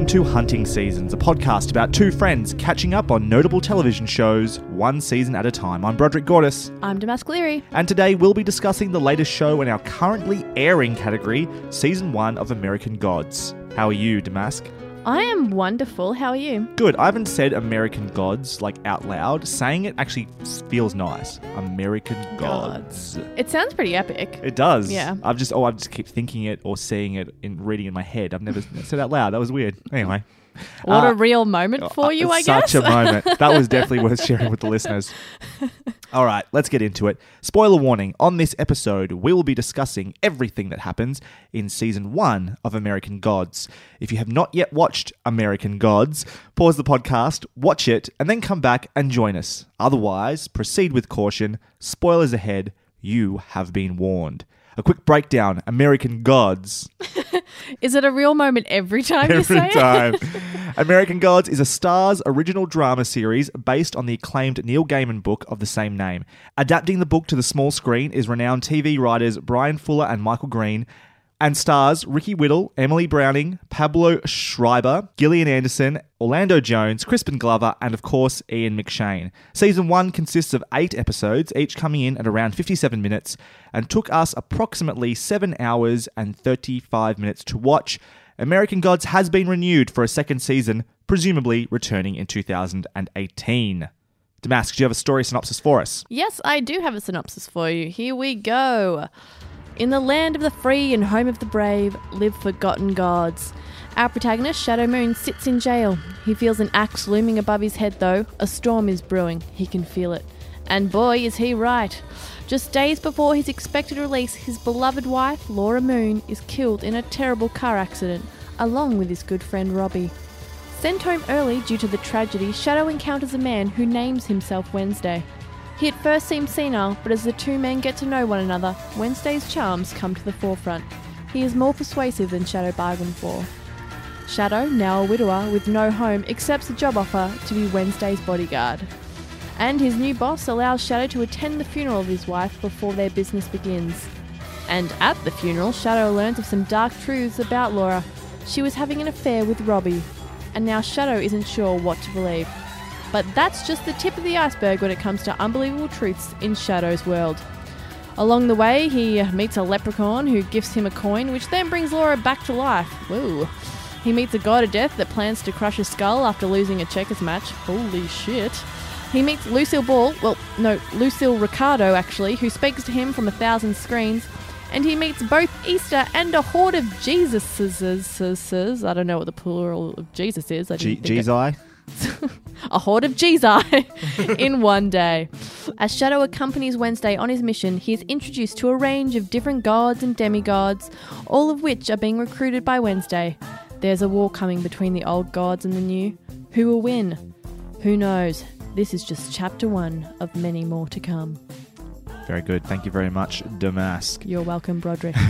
Welcome to Hunting Seasons, a podcast about two friends catching up on notable television shows one season at a time. I'm Broderick Gordis, I'm Damask Cleary. and today we'll be discussing the latest show in our currently airing category, Season 1 of American Gods. How are you, Damask? I am wonderful. How are you? Good. I haven't said American Gods like out loud. Saying it actually feels nice. American Gods. It sounds pretty epic. It does. Yeah. I've just oh, I just keep thinking it or seeing it in reading in my head. I've never said it out loud. That was weird. Anyway. What Uh, a real moment for you, I guess. Such a moment. That was definitely worth sharing with the listeners. All right, let's get into it. Spoiler warning on this episode, we will be discussing everything that happens in season one of American Gods. If you have not yet watched American Gods, pause the podcast, watch it, and then come back and join us. Otherwise, proceed with caution. Spoilers ahead. You have been warned. A quick breakdown American Gods. Is it a real moment every time you Every say it? time. American Gods is a Starz original drama series based on the acclaimed Neil Gaiman book of the same name. Adapting the book to the small screen is renowned TV writers Bryan Fuller and Michael Green, and stars Ricky Whittle, Emily Browning, Pablo Schreiber, Gillian Anderson, Orlando Jones, Crispin Glover, and of course Ian McShane. Season 1 consists of 8 episodes, each coming in at around 57 minutes, and took us approximately 7 hours and 35 minutes to watch. American Gods has been renewed for a second season, presumably returning in 2018. Damask, do you have a story synopsis for us? Yes, I do have a synopsis for you. Here we go. In the land of the free and home of the brave live forgotten gods. Our protagonist, Shadow Moon, sits in jail. He feels an axe looming above his head, though. A storm is brewing. He can feel it. And boy, is he right. Just days before his expected release, his beloved wife, Laura Moon, is killed in a terrible car accident, along with his good friend Robbie. Sent home early due to the tragedy, Shadow encounters a man who names himself Wednesday. He at first seems senile, but as the two men get to know one another, Wednesday's charms come to the forefront. He is more persuasive than Shadow bargained for. Shadow, now a widower with no home, accepts a job offer to be Wednesday's bodyguard. And his new boss allows Shadow to attend the funeral of his wife before their business begins. And at the funeral, Shadow learns of some dark truths about Laura. She was having an affair with Robbie, and now Shadow isn't sure what to believe. But that's just the tip of the iceberg when it comes to unbelievable truths in Shadow's world. Along the way, he meets a leprechaun who gifts him a coin, which then brings Laura back to life. Whoa. He meets a god of death that plans to crush his skull after losing a checkers match. Holy shit. He meets Lucille Ball, well, no, Lucille Ricardo actually, who speaks to him from a thousand screens. And he meets both Easter and a horde of Jesuses. I don't know what the plural of Jesus is. I G- didn't think it- G's-Eye? a horde of Jesus in one day. As Shadow accompanies Wednesday on his mission, he is introduced to a range of different gods and demigods, all of which are being recruited by Wednesday. There's a war coming between the old gods and the new. Who will win? Who knows? This is just chapter one of many more to come. Very good. Thank you very much, Damask. You're welcome, Broderick.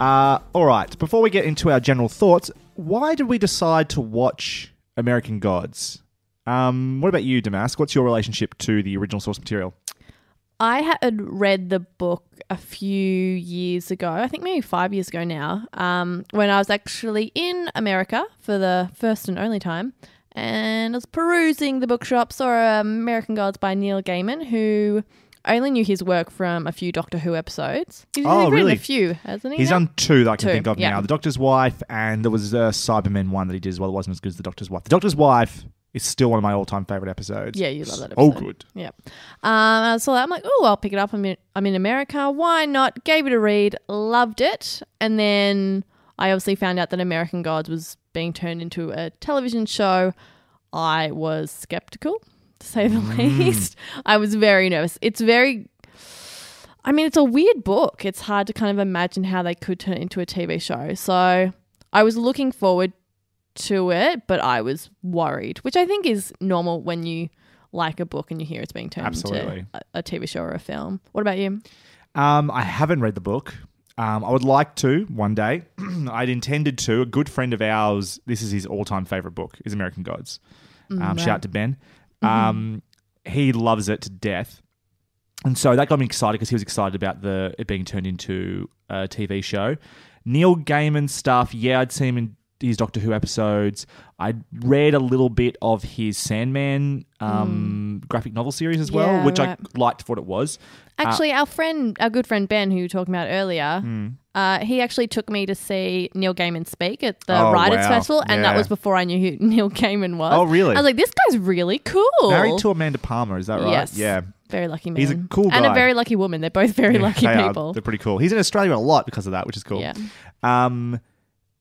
Uh, all right. Before we get into our general thoughts, why did we decide to watch American Gods? Um, what about you, Damask? What's your relationship to the original source material? I had read the book a few years ago, I think maybe five years ago now, um, when I was actually in America for the first and only time. And I was perusing the bookshop, saw American Gods by Neil Gaiman, who I only knew his work from a few Doctor Who episodes. He's, Oh, really? a few, hasn't he? He's now? done two that I can Two, think of yeah. now. The Doctor's Wife, and there was a Cybermen one that he did as well. It wasn't as good as The Doctor's Wife. The Doctor's Wife is still one of my all-time favorite episodes. Yeah, you love that Oh, good. Yeah. Um, I saw that. I'm like, oh, I'll pick it up. I'm in, I'm in America. Why not? Gave it a read. Loved it. And then I obviously found out that American Gods was being turned into a television show. I was skeptical, to say the least. I was very nervous. It's very. I mean, it's a weird book. It's hard to kind of imagine how they could turn it into a TV show. So I was looking forward to it, but I was worried, which I think is normal when you like a book and you hear it's being turned Absolutely. into a, a TV show or a film. What about you? Um, I haven't read the book. Um, I would like to one day. I'd intended to. A good friend of ours, this is his all-time favorite book, is American Gods. Um, Shout out to Ben. Um, he loves it to death, and so that got me excited because he was excited about the it being turned into a TV show. Neil Gaiman stuff, yeah, I'd seen him in his Doctor Who episodes. I'd read a little bit of his Sandman um, graphic novel series as well, Yeah, which right. I liked for what it was. Actually, our friend, our good friend Ben, who you were talking about earlier, uh, he actually took me to see Neil Gaiman speak at the Oh, Writers wow. Festival, and that was before I knew who Neil Gaiman was. Oh, really? I was like, this guy's really cool. Married to Amanda Palmer, is that right? Yes. Yeah. Very lucky man. He's a cool guy. And a very lucky woman. They're both very lucky They are. people. They're pretty cool. He's in Australia a lot because of that, which is cool. Yeah. Um,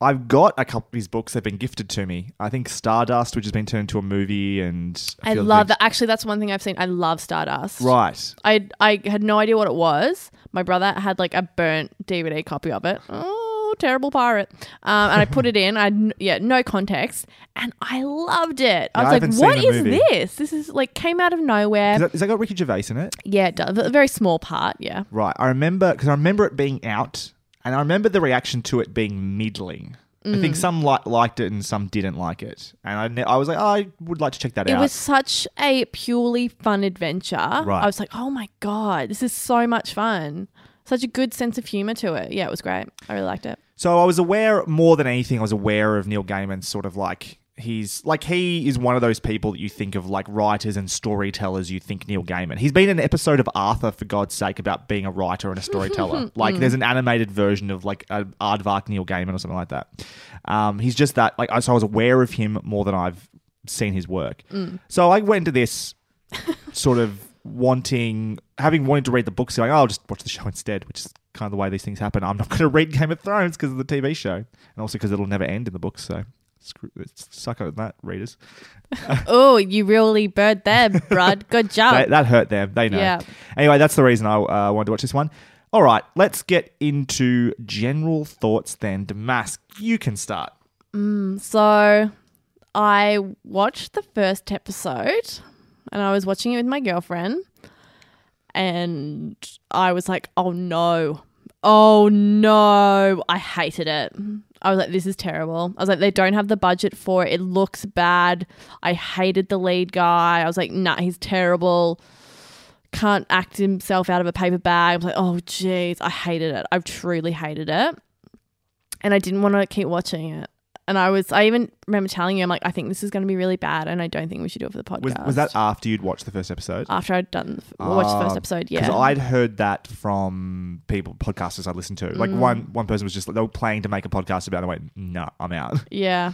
I've got a couple of his books that have been gifted to me. I think Stardust, which has been turned into a movie, and a I love that. Actually, that's one thing I've seen. I love Stardust. Right. I I had no idea what it was. My brother had like a burnt DVD copy of it. Oh, terrible pirate! Um, and I put it in. I had yeah, no context, and I loved it. I Yeah, was I like, haven't seen "What the is movie. this? This is like came out of nowhere." Is that, is that got Ricky Gervais in it? yeah, it does. a very small part. Yeah, Right. I remember because I remember it being out, and I remember the reaction to it being middling. I Mm. think some li- liked it and some didn't like it, and I, ne- I was like, oh, I would like to check that it out. It was such a purely fun adventure. Right. I was like, "Oh my god, this is so much fun." Such a good sense of humor to it. Yeah, it was great. I really liked it. So I was aware more than anything. I was aware of Neil Gaiman's sort of like he's like he is one of those people that you think of like writers and storytellers. You think Neil Gaiman. He's been in an episode of Arthur for God's sake about being a writer and a storyteller. like there's an animated version of like a Aardvark Neil Gaiman or something like that. Um, he's just that like so I was aware of him more than I've seen his work. So I went into this sort of wanting, having wanted to read the books, going, oh, I'll just watch the show instead, which is kind of the way these things happen. I'm not going to read Game of Thrones because of the TV show, and also because it'll never end in the books. So screw, suck at that, readers. oh, you really bird them, Brad. Good job. That, that hurt them. They know. Yeah. Anyway, that's the reason I uh, wanted to watch this one. All right, let's get into general thoughts then. Damask, you can start. So I watched the first episode and I was watching it with my girlfriend and I was like, oh no. Oh no. I hated it. I was like, this is terrible. I was like, they don't have the budget for it. It looks bad. I hated the lead guy. I was like, nah, he's terrible. Can't act himself out of a paper bag. I was like, oh jeez, I hated it. I truly hated it. And I didn't want to keep watching it. And I was, I even remember telling you, I'm like, I think this is going to be really bad, and I don't think we should do it for the podcast. Was, was that after you'd watched the first episode? after I'd done the, watched the first episode? Yeah. Because I'd heard that from people, podcasters I listened to. Mm. Like one one person was just they were planning to make a podcast about it. I went, no, I'm out. yeah.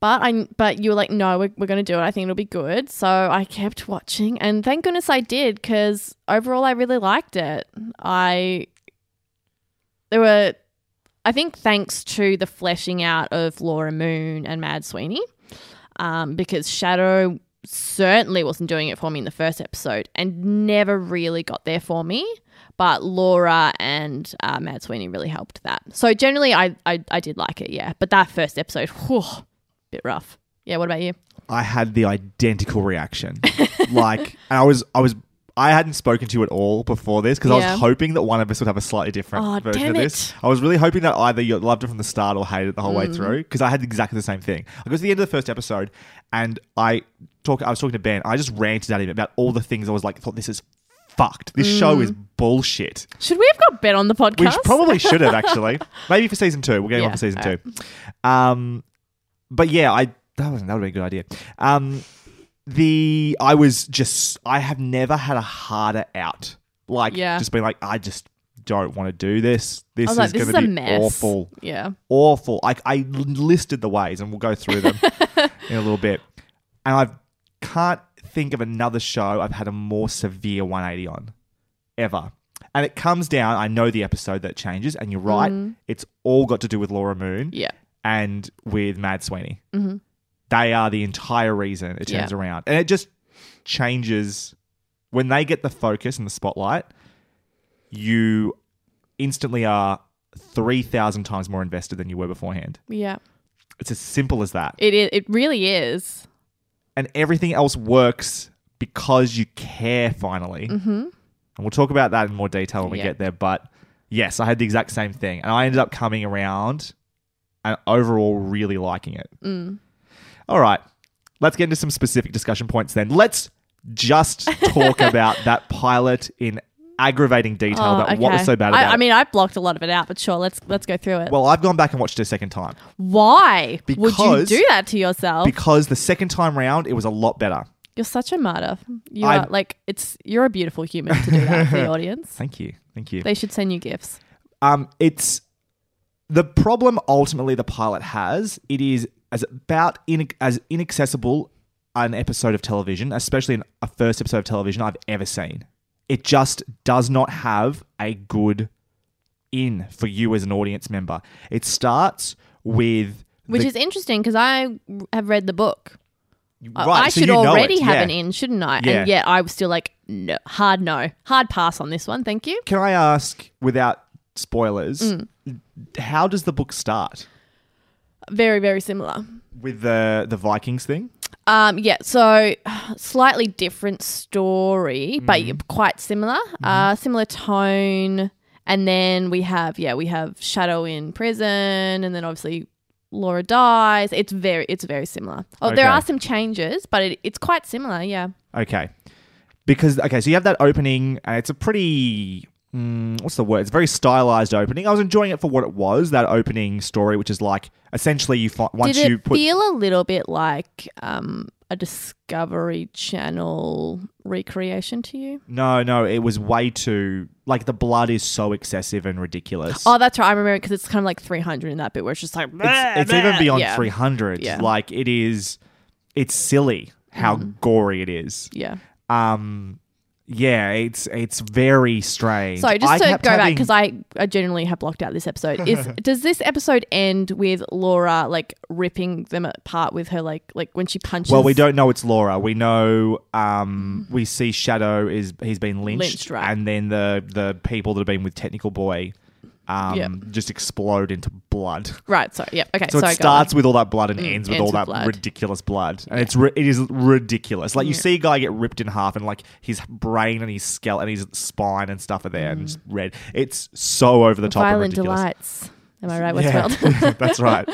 But I, but you were like, no, we're, we're going to do it. I think it'll be good. So I kept watching, and thank goodness I did, because overall I really liked it. I there were, I think, thanks to the fleshing out of Laura Moon and Mad Sweeney, um, because Shadow certainly wasn't doing it for me in the first episode and never really got there for me. But Laura and uh, Mad Sweeney really helped that. So generally, I, I I did like it, yeah. But that first episode, whew, bit rough. Yeah. What about you? I had the identical reaction. like, and I was, I was, I hadn't spoken to you at all before this because I Yeah. was hoping that one of us would have a slightly different version damn of this. it. I was really hoping that either you loved it from the start or hated it the whole way Mm. through because I had exactly the same thing. I got to the end of the first episode and I talk, I was talking to Ben. I just ranted at him about all the things I was like, thought this is fucked. This show is Mm. bullshit. Should we have got Ben on the podcast? Which probably should have actually. Maybe for season two. We're getting on Yeah, for season two. Um, but yeah, I that was that would be a good idea. Um, the I was just I have never had a harder out. Like Yeah. just being like I just don't want to do this. This is like, going a to be mess. awful. Yeah. Awful. Like I listed the ways and we'll go through them in a little bit. And I can't think of another show I've had a more severe 180 on ever. And it comes down, I know the episode that changes, and you're right, it's all got to do with Laura Moon Yeah. and with Mad Sweeney. Mhm. They are the entire reason it turns Yeah. around. And it just changes when they get the focus and the spotlight, you instantly are 3,000 times more invested than you were beforehand. Yeah. It's as simple as that. It is. It really is. And everything else works because you care finally. Mm-hmm. And we'll talk about that in more detail when we Yeah. get there. But yes, I had the exact same thing. And I ended up coming around and overall really liking it. Mm. All right. Let's get into some specific discussion points then. Let's just talk about that pilot in aggravating detail Oh, about what was so bad about I it. I mean, I blocked a lot of it out, but sure, let's let's go through it. well, I've gone back and watched it a second time Why would you do that to yourself? because the second time round it was a lot better. you're such a martyr. You I- are like it's. You're a beautiful human to do that for the audience. Thank you. Thank you. They should send you gifts. Um, it's the problem ultimately the pilot has. It is as about in, as inaccessible an episode of television, especially a first episode of television I've ever seen. It just does not have a good in for you as an audience member. It starts with Which the- is interesting because I have read the book. I- right, I should already have yeah. an in, shouldn't I? Yeah. And yet I was still like, no, hard no, hard pass on this one. Thank you. Can I ask, without spoilers, Mm. how does the book start Very, very similar. with the the Vikings thing? Um, yeah, so slightly different story, but Mm-hmm. quite similar. Uh, similar tone, and then we have yeah, we have Shadow in prison, and then obviously Laura dies. It's very it's very similar. Oh, there are some changes, but it, it's quite similar. Yeah, Okay. Because okay, so you have that opening, and it's a pretty mm, what's the word? It's a very stylized opening. I was enjoying it for what it was. That opening story, which is like essentially you find once did it you put feel a little bit like um a Discovery Channel recreation to you? no, no, it was way too like the blood is so excessive and ridiculous. Oh, that's right. I remember because it's kind of like 300 in that bit where it's just like it's, it's even beyond yeah. three hundred. Yeah. Like it is, it's silly how gory it is. Yeah. Um, yeah, it's it's very strange. So just I to go kept back because I, I generally have blocked out this episode. Is does this episode end with Laura like ripping them apart with her like like when she punches? Well, we don't know it's Laura. We know um, we see Shadow is he's been lynched, Lynched, right. and then the the people that have been with Technical Boy um, Yeah. just explode into blood. Right. So Yeah. Okay. So sorry, it on. starts with all that blood and ends with ends all that blood. ridiculous blood, and it's ri- it is ridiculous. Like you see a guy get ripped in half, and like his brain and his skeleton and his spine and stuff are there, and just red. It's so over the top and Violent ridiculous. delights. Am I right, Yeah, Westworld? that's right.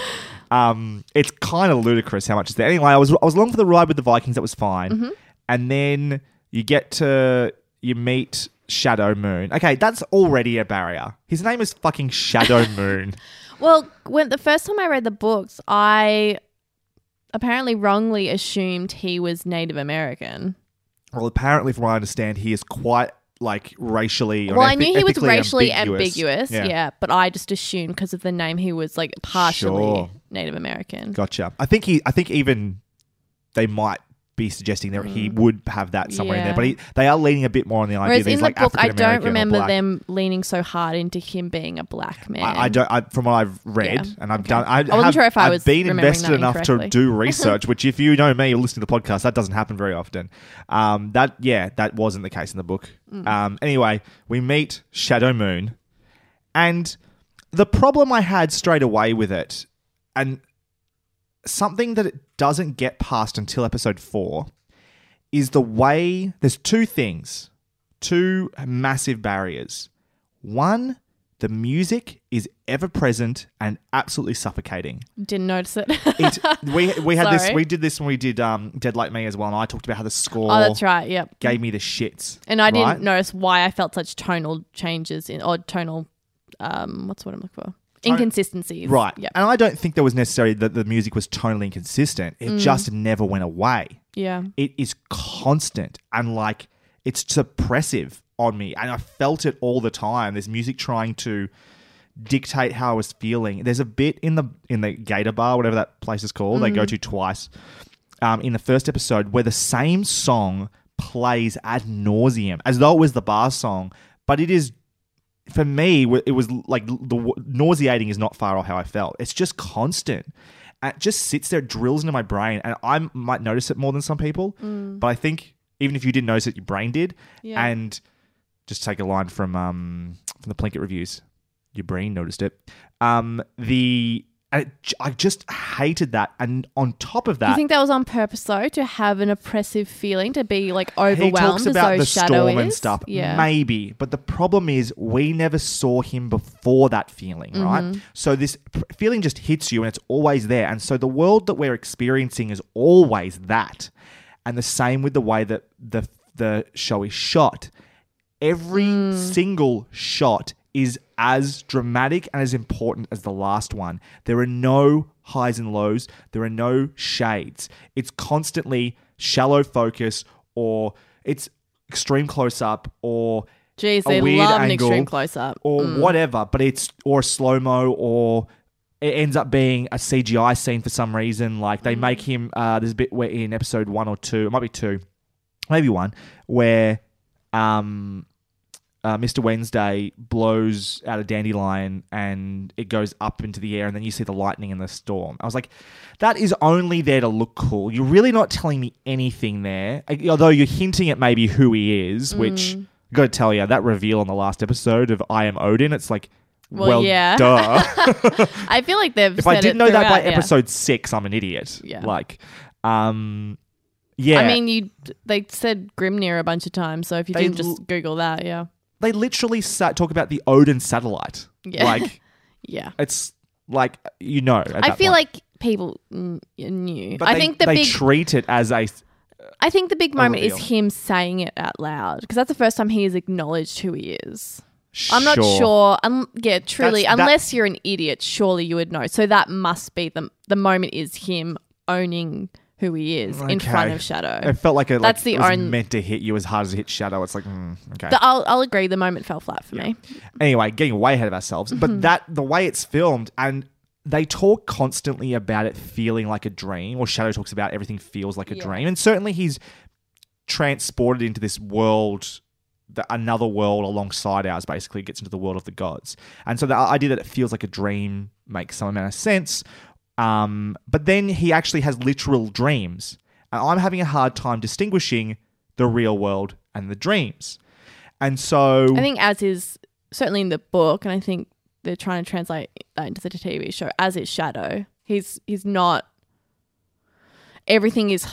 Um, it's kind of ludicrous how much is there. Anyway, I was I was along for the ride with the Vikings. That was fine, Mm-hmm. and then you get to you meet Shadow Moon. Okay, that's already a barrier. His name is fucking Shadow Moon. well, when the first time I read the books, I apparently wrongly assumed he was Native American. well, apparently, from what I understand, he is quite like racially. Well, I knew he was racially ambiguous, Yeah. yeah. but I just assumed because of the name he was like partially Sure. Native American. Gotcha. I think he. I think even they might be suggesting that he would have that somewhere in there, Mm. Yeah. but he, they are leaning a bit more on the idea Whereas that he's in like the book, I African don't American or remember black. them leaning so hard into him being a black man. I, I don't. I, from what I've read, Yeah, and I've okay. done, I, wasn't have, sure if I I've was been remembering invested that enough to incorrectly. do research. which, if you know me, or listen to the podcast, that doesn't happen very often. Um, that yeah, that wasn't the case in the book. Mm. Um, anyway, we meet Shadow Moon, and the problem I had straight away with it, and something that it doesn't get past until episode four, is the way there's two things, two massive barriers. One, the music is ever present and absolutely suffocating. Didn't notice it. It, we we had this we did this when we did um, Dead Like Me as well, and I talked about how the score oh, that's right. Yep. gave me the shits. And I didn't notice why I felt such tonal changes in odd tonal. Um, what's what I'm looking for? Inconsistencies. Right. Yeah. And I don't think there was necessarily that the music was tonally inconsistent. Mm. It just never went away. Yeah. It is constant and like it's suppressive on me. And I felt it all the time. There's music trying to dictate how I was feeling. There's a bit in the in the Gator Bar, whatever that place is called, they go to twice. Um, in the first episode, where the same song plays ad nauseum, as though it was the bar song, but it is for me, it was like the nauseating is not far off how I felt. It's just constant. It just sits there, drills into my brain, and I might notice it more than some people. But I think even if you didn't notice it, your brain did. Yeah. And just take a line from um from the Plinkett reviews. Your brain noticed it. Um, the and it, I just hated that, and on top of Do you think that was on purpose though, to have an oppressive feeling, to be like overwhelmed? he talks about the storm and stuff. Yeah. Maybe, but the problem is we never saw him before that feeling, Mm-hmm. right? So this feeling just hits you, and it's always there. And so the world that we're experiencing is always that. And the same with the way that the the show is shot. Every Mm. single shot is as dramatic and as important as the last one. There are no highs and lows, there are no shades. It's constantly shallow focus or it's extreme close up or Jeez, a they weird love an extreme close up. or whatever, but it's or slow mo or it ends up being a CGI scene for some reason. Like they make him. Uh, there's a bit where in episode one or two, it might be two, maybe one, where um, uh, Mr. Wednesday blows out a dandelion and it goes up into the air, and then you see the lightning and the storm. I was like, that is only there to look cool. You're really not telling me anything there, although you're hinting at maybe who he is, which. I Got to tell you that reveal on the last episode of I Am Odin. It's like, Well, well, yeah. duh. I feel like they've. if I didn't know that by yeah. episode six, I'm an idiot. Yeah. Like, um, yeah. I mean, you they said Grimnir a bunch of times, so if you They didn't just Google that, yeah, they literally sat, talk about the Odin satellite. Yeah. Like, yeah. it's like you know. I that feel point. like people knew. But I they, think the they big, treat it as a. I think the big moment is him saying it out loud because that's the first time he has acknowledged who he is. I'm not Sure. sure. Um, yeah, truly, That's- that- unless you're an idiot, surely you would know. So that must be the the moment is him owning who he is in front of Shadow. It felt like a, like That's the it was only- meant to hit you as hard as it hit Shadow. It's like, mm, okay. The- I'll, I'll agree. The moment fell flat for me. anyway, getting way ahead of ourselves. Mm-hmm. But that the way it's filmed and they talk constantly about it feeling like a dream, or Shadow talks about everything feels like a Yeah. dream, and certainly he's transported into this world. The, another world alongside ours basically gets into the world of the gods and so the idea that it feels like a dream makes some amount of sense um, but then he actually has literal dreams and i'm having a hard time distinguishing the real world and the dreams and so I think as is certainly in the book, and I think they're trying to translate that into the TV show as is Shadow. He's he's not. Everything is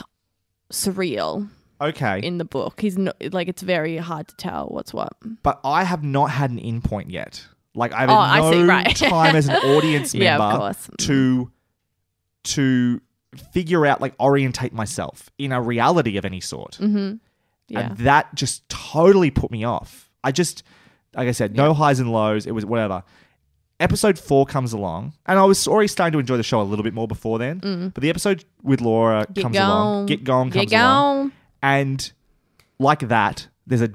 surreal okay in the book. He's not like it's very hard to tell what's what. but I have not had an in point yet. Like I've Oh, had I no see, right. time as an audience Yeah, member course. to to figure out like orientate myself in a reality of any sort. Mm-hmm. Yeah. And that just totally put me off. I just like I said, no highs and lows. It was whatever. Episode four comes along, and I was already starting to enjoy the show a little bit more before then. But the episode with Laura Mm. Get comes going. along, get going comes Get along, going. and like that, there's a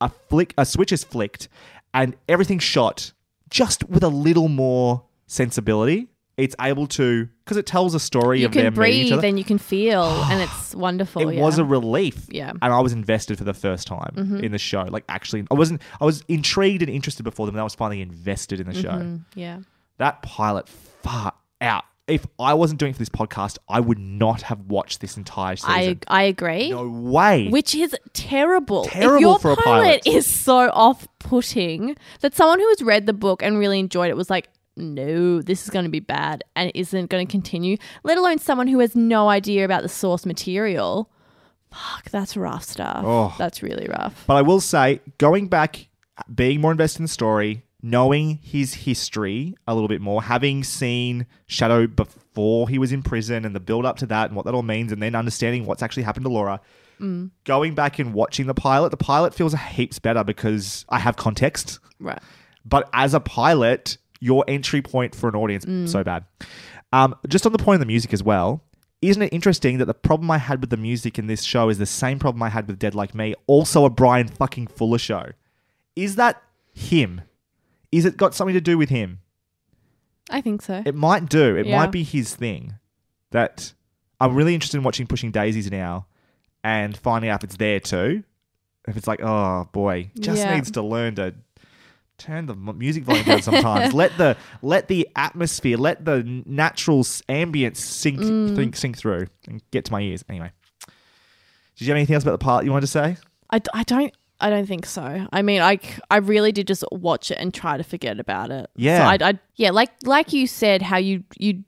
a flick, a switch is flicked, and everything's shot just with a little more sensibility. It's able to because it tells a story You of them meeting each breathe other. and you can feel, and it's wonderful. it yeah. was a relief, Yeah. Mm-hmm. and I was invested for the first time in the show. Like actually, I wasn't. I was intrigued and interested before them, and I was finally invested in the show. Mm, yeah. That pilot far out. If I wasn't doing it for this podcast, I would not have watched this entire season. I I agree. no way. Which is terrible. Terrible if your for a pilot pilot. is so off-putting that someone who has read the book and really enjoyed it was like, no, this is going to be bad and isn't going to continue. Let alone someone who has no idea about the source material. Fuck, that's rough stuff. Oh. That's really rough. But I will say, going back, being more invested in the story, knowing his history a little bit more, having seen Shadow before he was in prison and the build up to that and what that all means, and then understanding what's actually happened to Laura. Mm. Going back and watching the pilot, the pilot feels a heaps better because I have context. Right. But as a pilot, your entry point for an audience Mm. so bad. Um, just on the point of the music as well. Isn't it interesting that the problem I had with the music in this show is the same problem I had with Dead Like Me, also a Bryan fucking Fuller show? Is that him? Is it got something to do with him? I think so. It might do. It Yeah. might be his thing. That I'm really interested in watching Pushing Daisies now and finding out if it's there too. If it's like, oh boy, just Yeah. needs to learn to turn the music volume down sometimes. let the let the atmosphere, let the natural ambience sink Mm. think, sink through and get to my ears. Anyway, did you have anything else about the part you wanted to say? I, I don't I don't think so. I mean, I, I really did just watch it and try to forget about it. Yeah. So I, I yeah, like like you said, how you you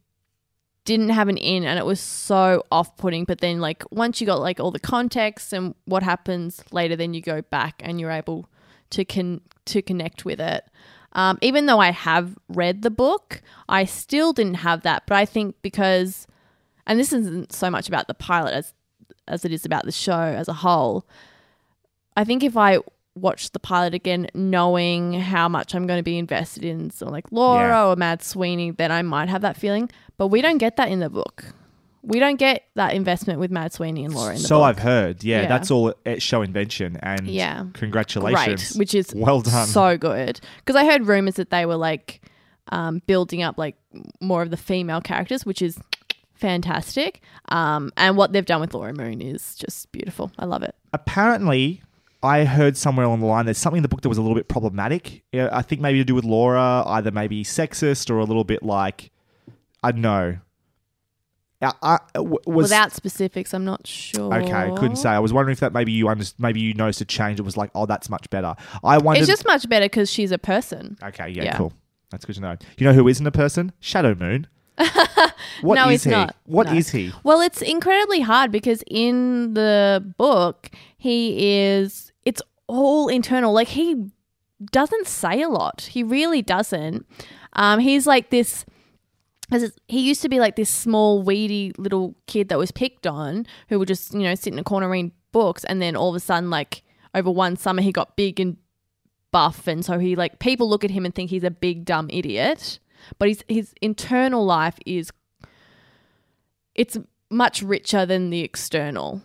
didn't have an in and it was so off putting. But then like once you got like all the context and what happens later, then you go back and you're able to con to connect with it. Um, even though I have read the book, I still didn't have that. But I think because, and this isn't so much about the pilot as as it is about the show as a whole. I think if I watch the pilot again, knowing how much I'm going to be invested in, so like Laura Yeah. or Mad Sweeney, then I might have that feeling. But we don't get that in the book. We don't get that investment with Mad Sweeney and Laura in the so book. I've heard. Yeah, Yeah. that's all at show invention. And Yeah. congratulations. Great, which is well done. so good. Because I heard rumors that they were like um, building up like more of the female characters, which is fantastic. Um, and what they've done with Laura Moon is just beautiful. I love it. apparently I heard somewhere along the line there's something in the book that was a little bit problematic. Yeah, I think maybe to do with Laura, either maybe sexist or a little bit like I don't know. I, I, w- was Without specifics, I'm not sure. okay. Couldn't say. I was wondering if that maybe you under, maybe you noticed a change. It was like, oh, that's much better. I wondered. It's just much better because she's a person. okay, yeah, yeah. cool. That's good to know. You know who isn't a person? Shadow Moon. What no, is it's he? not. What No. is he? Well, it's incredibly hard because in the book, he is, it's all internal. Like, he doesn't say a lot. He really doesn't. Um, he's like this. It- He used to be like this small, weedy little kid that was picked on, who would just, you know, sit in a corner reading books. And then all of a sudden, like, over one summer, he got big and buff. And so he, like, people look at him and think he's a big, dumb idiot. But his, his internal life is it's much richer than the external.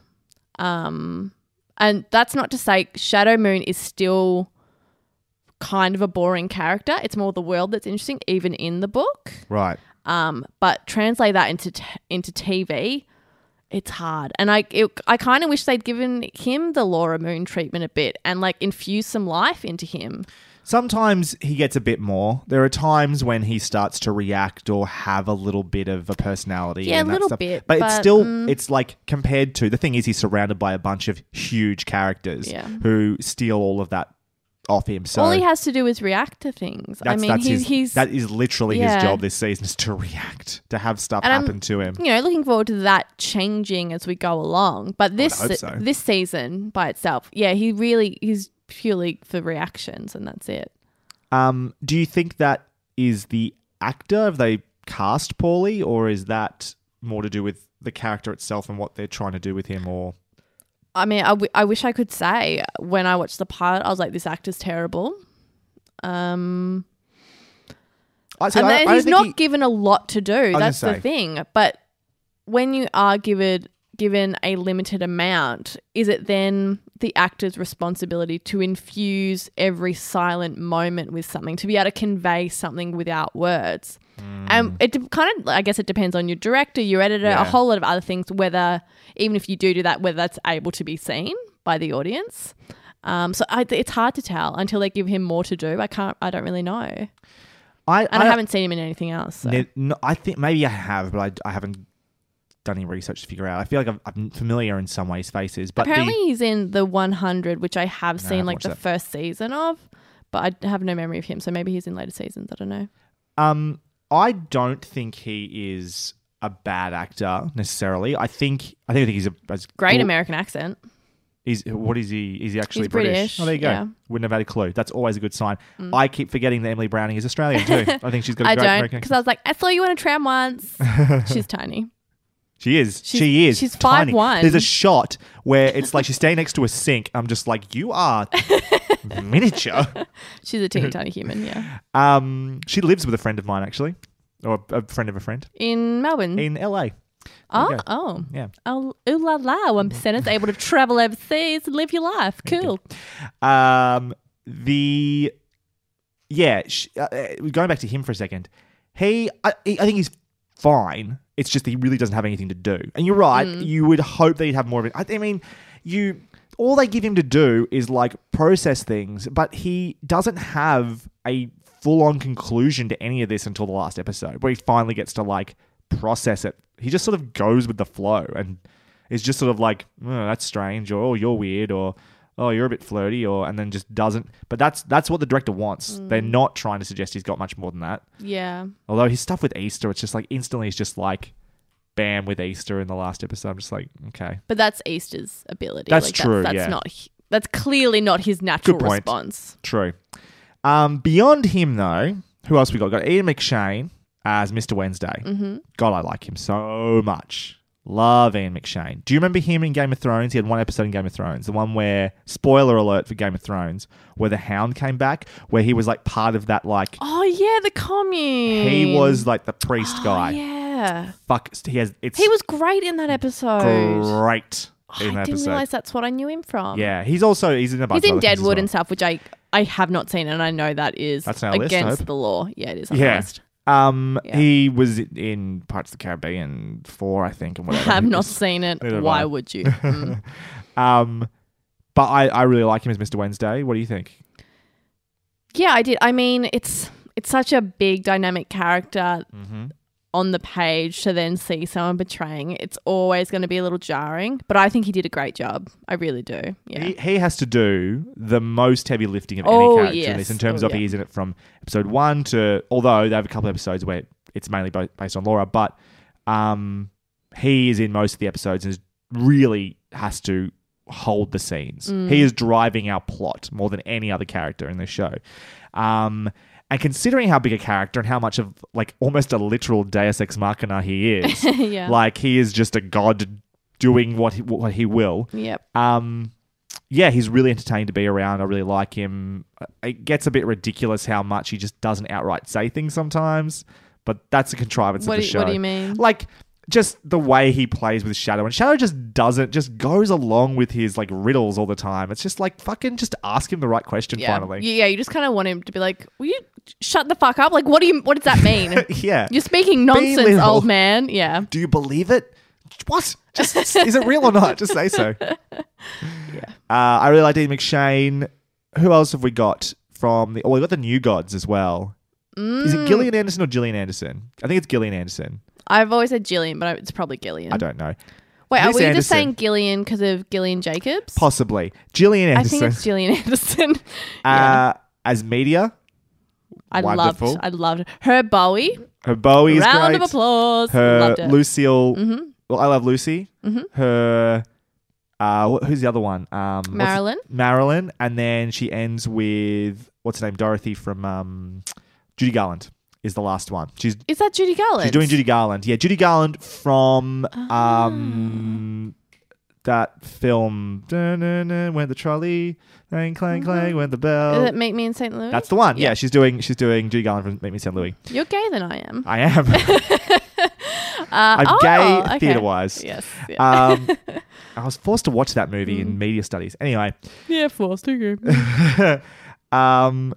Um, and that's not to say Shadow Moon is still kind of a boring character. It's more the world that's interesting, even in the book. Right. Um, but translate that into t- into TV, it's hard. And I it, I kind of wish they'd given him the Laura Moon treatment a bit and like infuse some life into him. Sometimes he gets a bit more. There are times when he starts to react or have a little bit of a personality. Yeah, a little stuff. bit, But, it's still, mm. it's like compared to the thing is he's surrounded by a bunch of huge characters Yeah. who steal all of that off him. So All he has to do is react to things. I mean, he's, his, he's that is literally his job this season is to react, to have stuff And I'm- happen to him. you know, looking forward to that changing as we go along. But this so. this season by itself, yeah, he really he's purely for reactions, and that's it. Um, do you think that is the actor? Have they cast poorly, or is that more to do with the character itself and what they're trying to do with him? Or I mean, I, w- I wish I could say when I watched the pilot, I was like, this actor's terrible. Um, I, see, and I- then I he's not he- given a lot to do. That's the say. thing. But when you are given given a limited amount, is it then the actor's responsibility to infuse every silent moment with something to be able to convey something without words? And it de- kind of, I guess, it depends on your director, your editor, Yeah. a whole lot of other things. Whether even if you do do that, whether that's able to be seen by the audience. Um, so I, it's hard to tell until they give him more to do. I can't. I don't really know, I, and I, I, haven't seen him in anything else. So. No, I think maybe I have, but I, I haven't done any research to figure out. I feel like I'm, I'm familiar in some ways faces, but Apparently, the, he's in the 100, which I have I seen haven't like the that. first season of, but I have no memory of him. So maybe he's in later seasons. I don't know. um, I don't think he is a bad actor necessarily. I think I think I think he's a Great cool- American accent. He's what is he? Is he actually He's British, Oh, there you go. yeah. Mm. Wouldn't have had a clue. That's always a good sign. I keep forgetting that Emily Browning is Australian too. I think she's got a I great don't because I was like, I saw you on a tram once. She's tiny. She is. She's- she is. she's tiny. 5'1". There's a shot where it's like she's standing next to a sink. I'm just like, you are miniature. She's a teeny tiny human, yeah. Um, she lives with a friend of mine actually, or a friend of a friend In Melbourne. in LA. oh, oh. Yeah. Oh, ooh la la. One percenters able to travel overseas and live your life. Cool. Um, the yeah, sh- uh, uh, going back to him for a second, he I, I think he's fine. It's just that he really doesn't have anything to do. And you're right. Hmm. You would hope that he'd have more of it. I, I mean, you all they give him to do is like process things, but he doesn't have a full on conclusion to any of this until the last episode, where he finally gets to like process it. He just sort of goes with the flow and is just sort of like, oh, that's strange, or oh, you're weird, or oh, you're a bit flirty, or and then just doesn't. But that's that's what the director wants. They're not trying to suggest he's got much more than that. Yeah. Although his stuff with Easter, it's just like instantly, it's just like, bam with Easter in the last episode. I'm just like, okay, But that's Easter's ability. That's like, true, That's, yeah. not. That's clearly not his natural response. true. Um, beyond him though, who else we got? Got Ian McShane as Mr. Wednesday. Mm-hmm. God, I like him so much. Love Ian McShane. Do you remember him in Game of Thrones? He had one episode in Game of Thrones, the one where spoiler alert for Game of Thrones, where the Hound came back, where he was like part of that like Oh yeah, the commune. he was like the priest Oh, guy. yeah. Fuck, he has it's He was great in that episode. great in oh, I didn't episode. realize that's what I knew him from. Yeah, he's also he's in a bunch He's of in other things as Deadwood well. and stuff, which I I have not seen, and I know that is That's our list, against the law. Yeah, it is. On Yeah. list. Um, Yeah. he was in Pirates of the Caribbean four, I think, and whatever. I've not was- seen it. Why I. would you? Mm. Um, but I I really like him as Mr. Wednesday. What do you think? yeah, I did. I mean, it's it's such a big dynamic character Mm-hmm. On the page to then see someone betraying. It's always going to be a little jarring, but I think he did a great job. I really do. Yeah. He, he has to do the most heavy lifting of Oh, any character in this in terms Oh, of yeah. he's in it from episode one to although they have a couple of episodes where it's mainly based on Laura, but um, he is in most of the episodes and is really has to hold the scenes. Mm. He is driving our plot more than any other character in the show. Um, and considering how big a character and how much of like almost a literal Deus Ex Machina he is, yeah. like he is just a god doing what he, what he will. yep. Um, yeah, he's really entertaining to be around. I really like him. It gets a bit ridiculous how much he just doesn't outright say things sometimes, but that's a contrivance What of the you, show. what do you mean? Like just the way he plays with Shadow, and Shadow just doesn't, just goes along with his like riddles all the time. It's just like fucking, just ask him the right question yeah. finally. Yeah, you just kind of want him to be like, "Will you shut the fuck up?" Like, what do you? What does that mean? yeah. You're speaking nonsense, old man. Yeah. Do you believe it? What? Just is it real or not? Just say so. Yeah. Uh, I really like Ian McShane. Who else have we got from the? Oh, we got the new gods as well. Is Mm. it Gillian Anderson or Gillian Anderson? I think it's Gillian Anderson. I've always said Gillian, but it's probably Gillian. I don't know. Wait, are Miss we just saying Gillian because of Gillian Jacobs? Possibly Gillian Anderson. I think it's Gillian Anderson. yeah. uh, as media. I wonderful. loved, I loved her Bowie. Her Bowie is Round great. of applause. Her loved it. Lucille. hmm Well, I love Lucy. Mhm. Her. Uh, who's the other one? Um, Marilyn. Marilyn, and then she ends with what's her name? Dorothy from um, Judy Garland is the last one. She's Is that Judy Garland? she's doing Judy Garland. Yeah, Judy Garland from Ah. um that film. Dun-dun-dun, Went the trolley, clang clang clang, went the Does bell. it Meet Me in St. Louis? That's the one. Yeah. She's doing she's doing Judy Garland from Make Me St. Louis. You're gay than I am. I am. Uh, I'm oh, gay okay. theatre wise. Yes. Yeah, Um, I was forced to watch that movie Mm. in media studies. Anyway, yeah forced to go. um,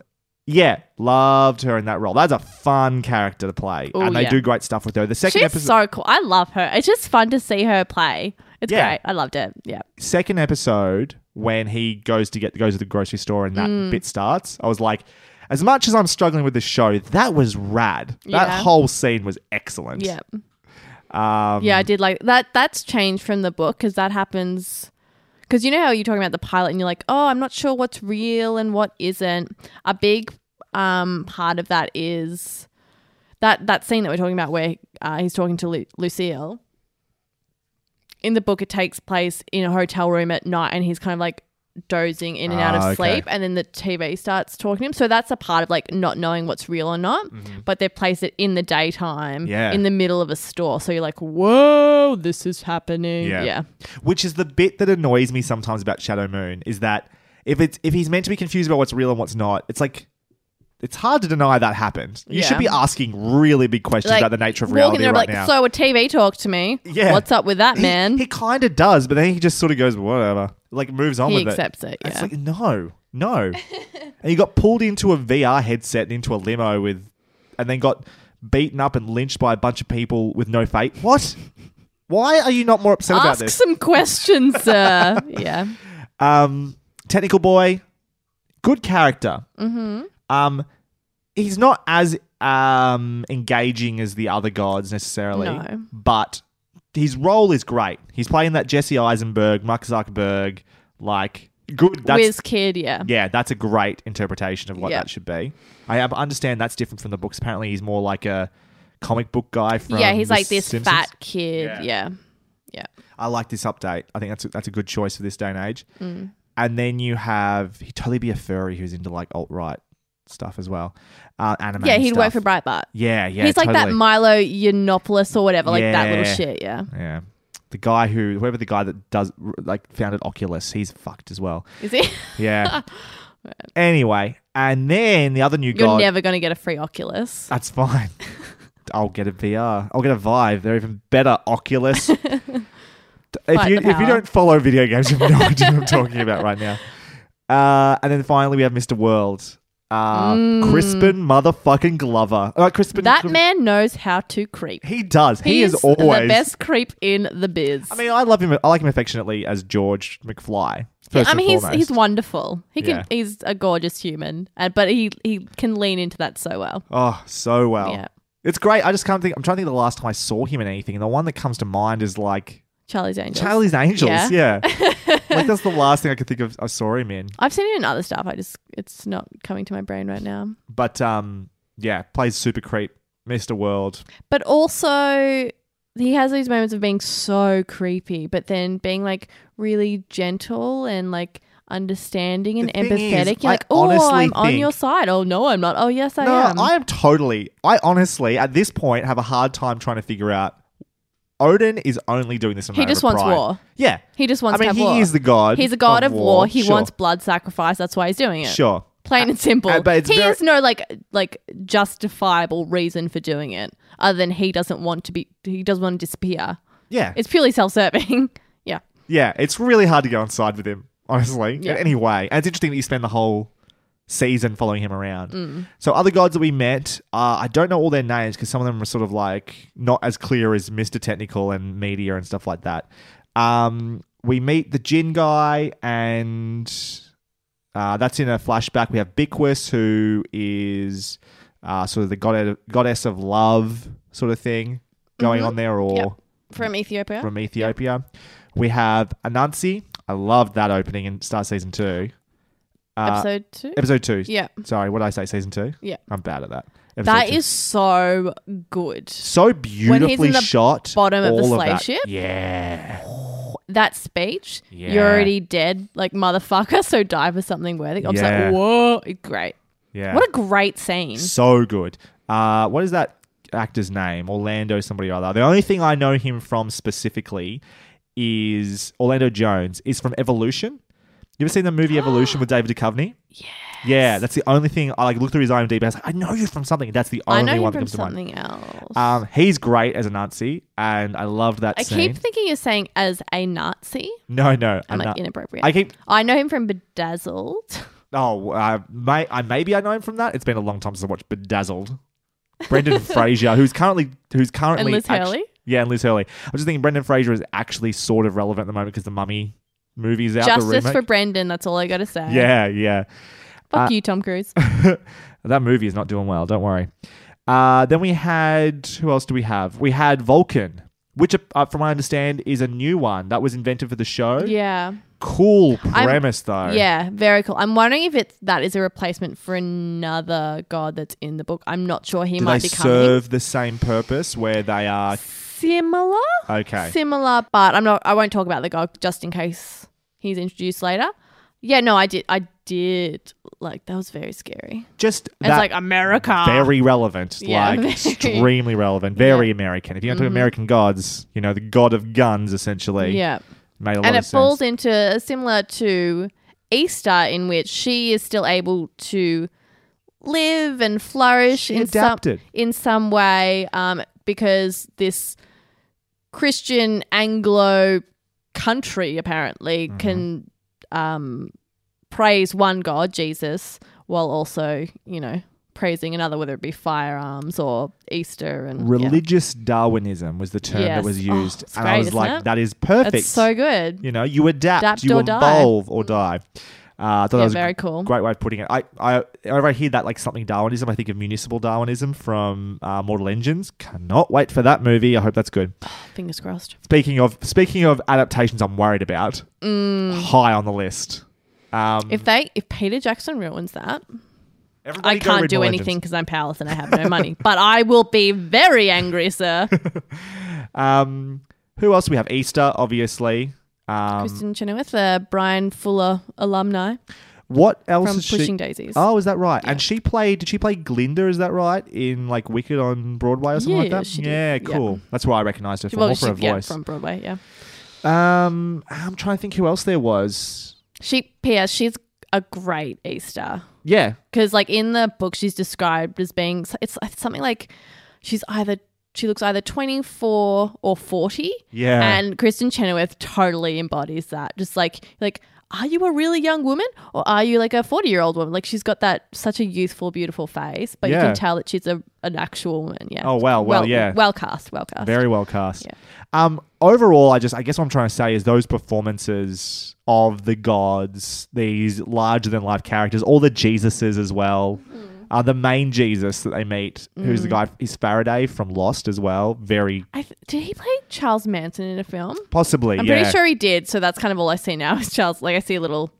yeah, loved her in that role. That's a fun character to play, Oh, and they yeah. do great stuff with her. The second She's episode, so cool. I love her. It's just fun to see her play. It's Yeah. great. I loved it. Yeah. second episode when he goes to get goes to the grocery store and that Mm. bit starts, I was like, as much as I'm struggling with this show, that was rad. That Yeah. whole scene was excellent. Yeah. Um, Yeah, I did like that. That's changed from the book because that happens. Because you know how you're talking about the pilot and you're like, oh, I'm not sure what's real and what isn't. A big um, part of that is that that scene that we're talking about where uh, he's talking to Lu- Lucille. In the book, it takes place in a hotel room at night, and he's kind of like dozing in and out Ah, of okay. sleep, and then the TV starts talking to him. So that's a part of like not knowing what's real or not. But they place it in the daytime, Mm-hmm. Yeah. in the middle of a store. So you're like, whoa, this is happening. Yeah. yeah. Which is the bit that annoys me sometimes about Shadow Moon is that if it's if he's meant to be confused about what's real and what's not, it's like it's hard to deny that happened. You Yeah. should be asking really big questions about the nature of walking reality there, right like, now. so a TV talk to me. Yeah. What's up with that, He- man? He, kind of does, but then he just sort of goes whatever, like moves on He with accepts it. It's yeah. like no, no, and you got pulled into a VR headset and into a limo with, and then got beaten up and lynched by a bunch of people with no fate. What? Why are you not more upset about this? Ask this? some questions, sir. yeah. Um, technical boy, good character. Mm-hmm. Um, he's not as um engaging as the other gods necessarily, No. but his role is great. He's playing that Jesse Eisenberg, Mark Zuckerberg, like good. That's Whiz kid, yeah. yeah, that's a great interpretation of what Yeah. that should be. I understand that's different from the books. Apparently, he's more like a comic book guy from yeah, he's like this Simpsons. fat kid. Yeah. Yeah. Yeah. I like this update. I think that's a, that's a good choice for this day and age. Mm. And then you have he'd totally be a furry who's into like alt right stuff as well. Uh, anime. Yeah, he'd work stuff. for Breitbart. Yeah, yeah. he's like that. Milo Yiannopoulos or whatever, like that little shit, yeah. yeah. The guy who, whoever the guy that does like founded Oculus, he's fucked as well. Is he? Yeah. anyway, and then the other new You're god. never going to get a free Oculus. That's fine. I'll get a VR. I'll get a Vive. They're even better. Oculus. if Fight you if you don't follow video games, you have no idea what I'm talking about right now. Uh, and then finally we have Mr. World. Uh, Crispin motherfucking Glover. Uh, Crispin. Mm. That Cri- man knows how to creep. He does. He He's is always the best creep in the biz. I mean, I love him. I like him affectionately as George McFly. Yeah, I mean, he's foremost. he's wonderful. He can Yeah. he's a gorgeous human, uh, but he he can lean into that so well. Oh, so well. Yeah. It's great. I just can't think. I'm trying to think of the last time I saw him in anything. And the one that comes to mind is like Charlie's Angels. Charlie's Angels. Yeah. Yeah. like that's the last thing I could think of. I saw him in. I've seen him in other stuff. I just it's not coming to my brain right now. But um, yeah, plays super creep, Mr. World. But also he has these moments of being so creepy, but then being like really gentle and like understanding and is, empathetic. You're like, oh, I'm on your side. Oh no, I'm not. Oh yes, I no, am. I am totally. I honestly, at this point, have a hard time trying to figure out. Odin is only doing this. in He just of wants pride. war. Yeah, he just wants I mean, to have he war. is the god. He's a god of, war. He Sure. wants blood sacrifice. That's why he's doing it. Sure. Plain and simple. uh, but it's he very- has no like like justifiable reason for doing it, other than he doesn't want to be. He doesn't want to disappear. Yeah. It's purely self-serving. yeah. Yeah, it's really hard to go on side with him, honestly, Yeah. in any way. And it's interesting that you spend the whole season following him around. Mm. So, other gods that we met, uh, I don't know all their names because some of them are sort of like not as clear as Mr. Technical and Media and stuff like that. Um, we meet the Jinn guy, and uh, that's in a flashback. We have Bilquis, who is uh, sort of the god- goddess of love, sort of thing going on there, or Mm-hmm. Yep. From Ethiopia. from Ethiopia. We have Anansi. I loved that opening in Star Season 2. Uh, Episode two. episode 2. Yeah. Sorry, what did I say? Season 2? Yeah. I'm bad at that. Episode That two. is so good. so beautifully the shot. bottom of the all slave that. ship? Yeah. That speech, Yeah. you're already dead, like motherfucker. So die for something worthy. I'm just Yeah. like, whoa, great. Yeah. What a great scene. so good. Uh, what is that actor's name? Orlando somebody or other. The only thing I know him from specifically is Orlando Jones is from Evolution. You ever seen the movie Evolution with David Duchovny? Yeah. Yeah, that's the only thing I like Look through his IMDb. I was like, I know you from something. That's the I only know him one that from comes to mind. something else. Um, he's great as a Nazi, and I loved that I scene. keep thinking you're saying as a Nazi. no, no, I'm I'm like not. inappropriate. I keep. I know him from Bedazzled. Oh, uh, may, I maybe I know him from that. It's been a long time since I watched Bedazzled. Brendan Fraser, who's currently who's currently Liz actu- Hurley? yeah, and Liz Hurley. I was just thinking Brendan Fraser is actually sort of relevant at the moment because the Mummy movie's out. the Justice for Brendan. That's all I got to say. yeah, yeah. Fuck Uh, you, Tom Cruise. that movie is not doing well. Don't worry. Uh, then we had who else do we have? We had Vulcan, which, uh, from what I understand, is a new one that was invented for the show. yeah. Cool I'm- premise, though. Yeah, very cool. I'm wondering if it's that is a replacement for another god that's in the book. I'm not sure he Do might they coming. serve the same purpose where they are Similar, okay? similar, but I'm not. I won't talk about the god just in case he's introduced later. Yeah, no, I did. I did. Like that was very scary. Just It's like America. very relevant, Yeah, like very- extremely relevant, very Yeah. American. If you're to Mhm. American gods, you know, the god of guns essentially Yeah, made a lot and it falls into similar to Easter, in which she is still able to live and flourish She in some in some way, um, because this Christian Anglo country apparently Mm-hmm. can um, praise one God, Jesus, while also you know praising another, whether it be firearms or Easter and yeah. Religious Darwinism was the term that was Oh, used, it's and great, I was like, it? "That is perfect." It's so good. You know, you adapt, Adapt you or die. evolve or die. Uh, I thought that Yeah, was very a cool. great way of putting it. I, I, whenever I hear that like something Darwinism, I think of municipal Darwinism from uh, Mortal Engines. Cannot wait for that movie. I hope that's good. Fingers crossed. Speaking of speaking of adaptations, I'm worried about high on the list. Um, Mm. If they, if Peter Jackson ruins that, I can't do anything because I'm powerless and I have no money. But I will be very angry, sir. Um, who else we have? Easter, obviously. Um, Kristin Chenoweth, the Bryan Fuller alumni what else from is she? Pushing Daisies. Oh, is that right? Yeah. And she played. Did she play Glinda? Is that right? In like Wicked on Broadway or something like that. she did. yeah, Yeah. cool. That's where I recognised her from. well, for she, her yeah, voice. from Broadway. Yeah, um, I'm trying to think who else there was. she. P.S. She's a great Easter Yeah, because, like in the book, she's described as being. It's something like she's either she looks either 24 or 40. yeah. And Kristin Chenoweth totally embodies that. Just like like are you a really young woman or are you like a 40 year old woman? Like she's got that such a youthful, beautiful face, but you can tell that she's a, an actual woman. Yeah. Oh, wow, well, yeah. Well cast. Well cast. Very well cast. Yeah. Um, overall, I just I guess what I'm trying to say is those performances of the gods, these larger than life characters, all the Jesuses as well. Mm. Uh, the main Jesus that they meet, who's the guy is Faraday from Lost as well. Very I th- did he play Charles Manson in a film? possibly, I'm yeah. pretty sure he did. So that's kind of all I see now is Charles. Like I see a little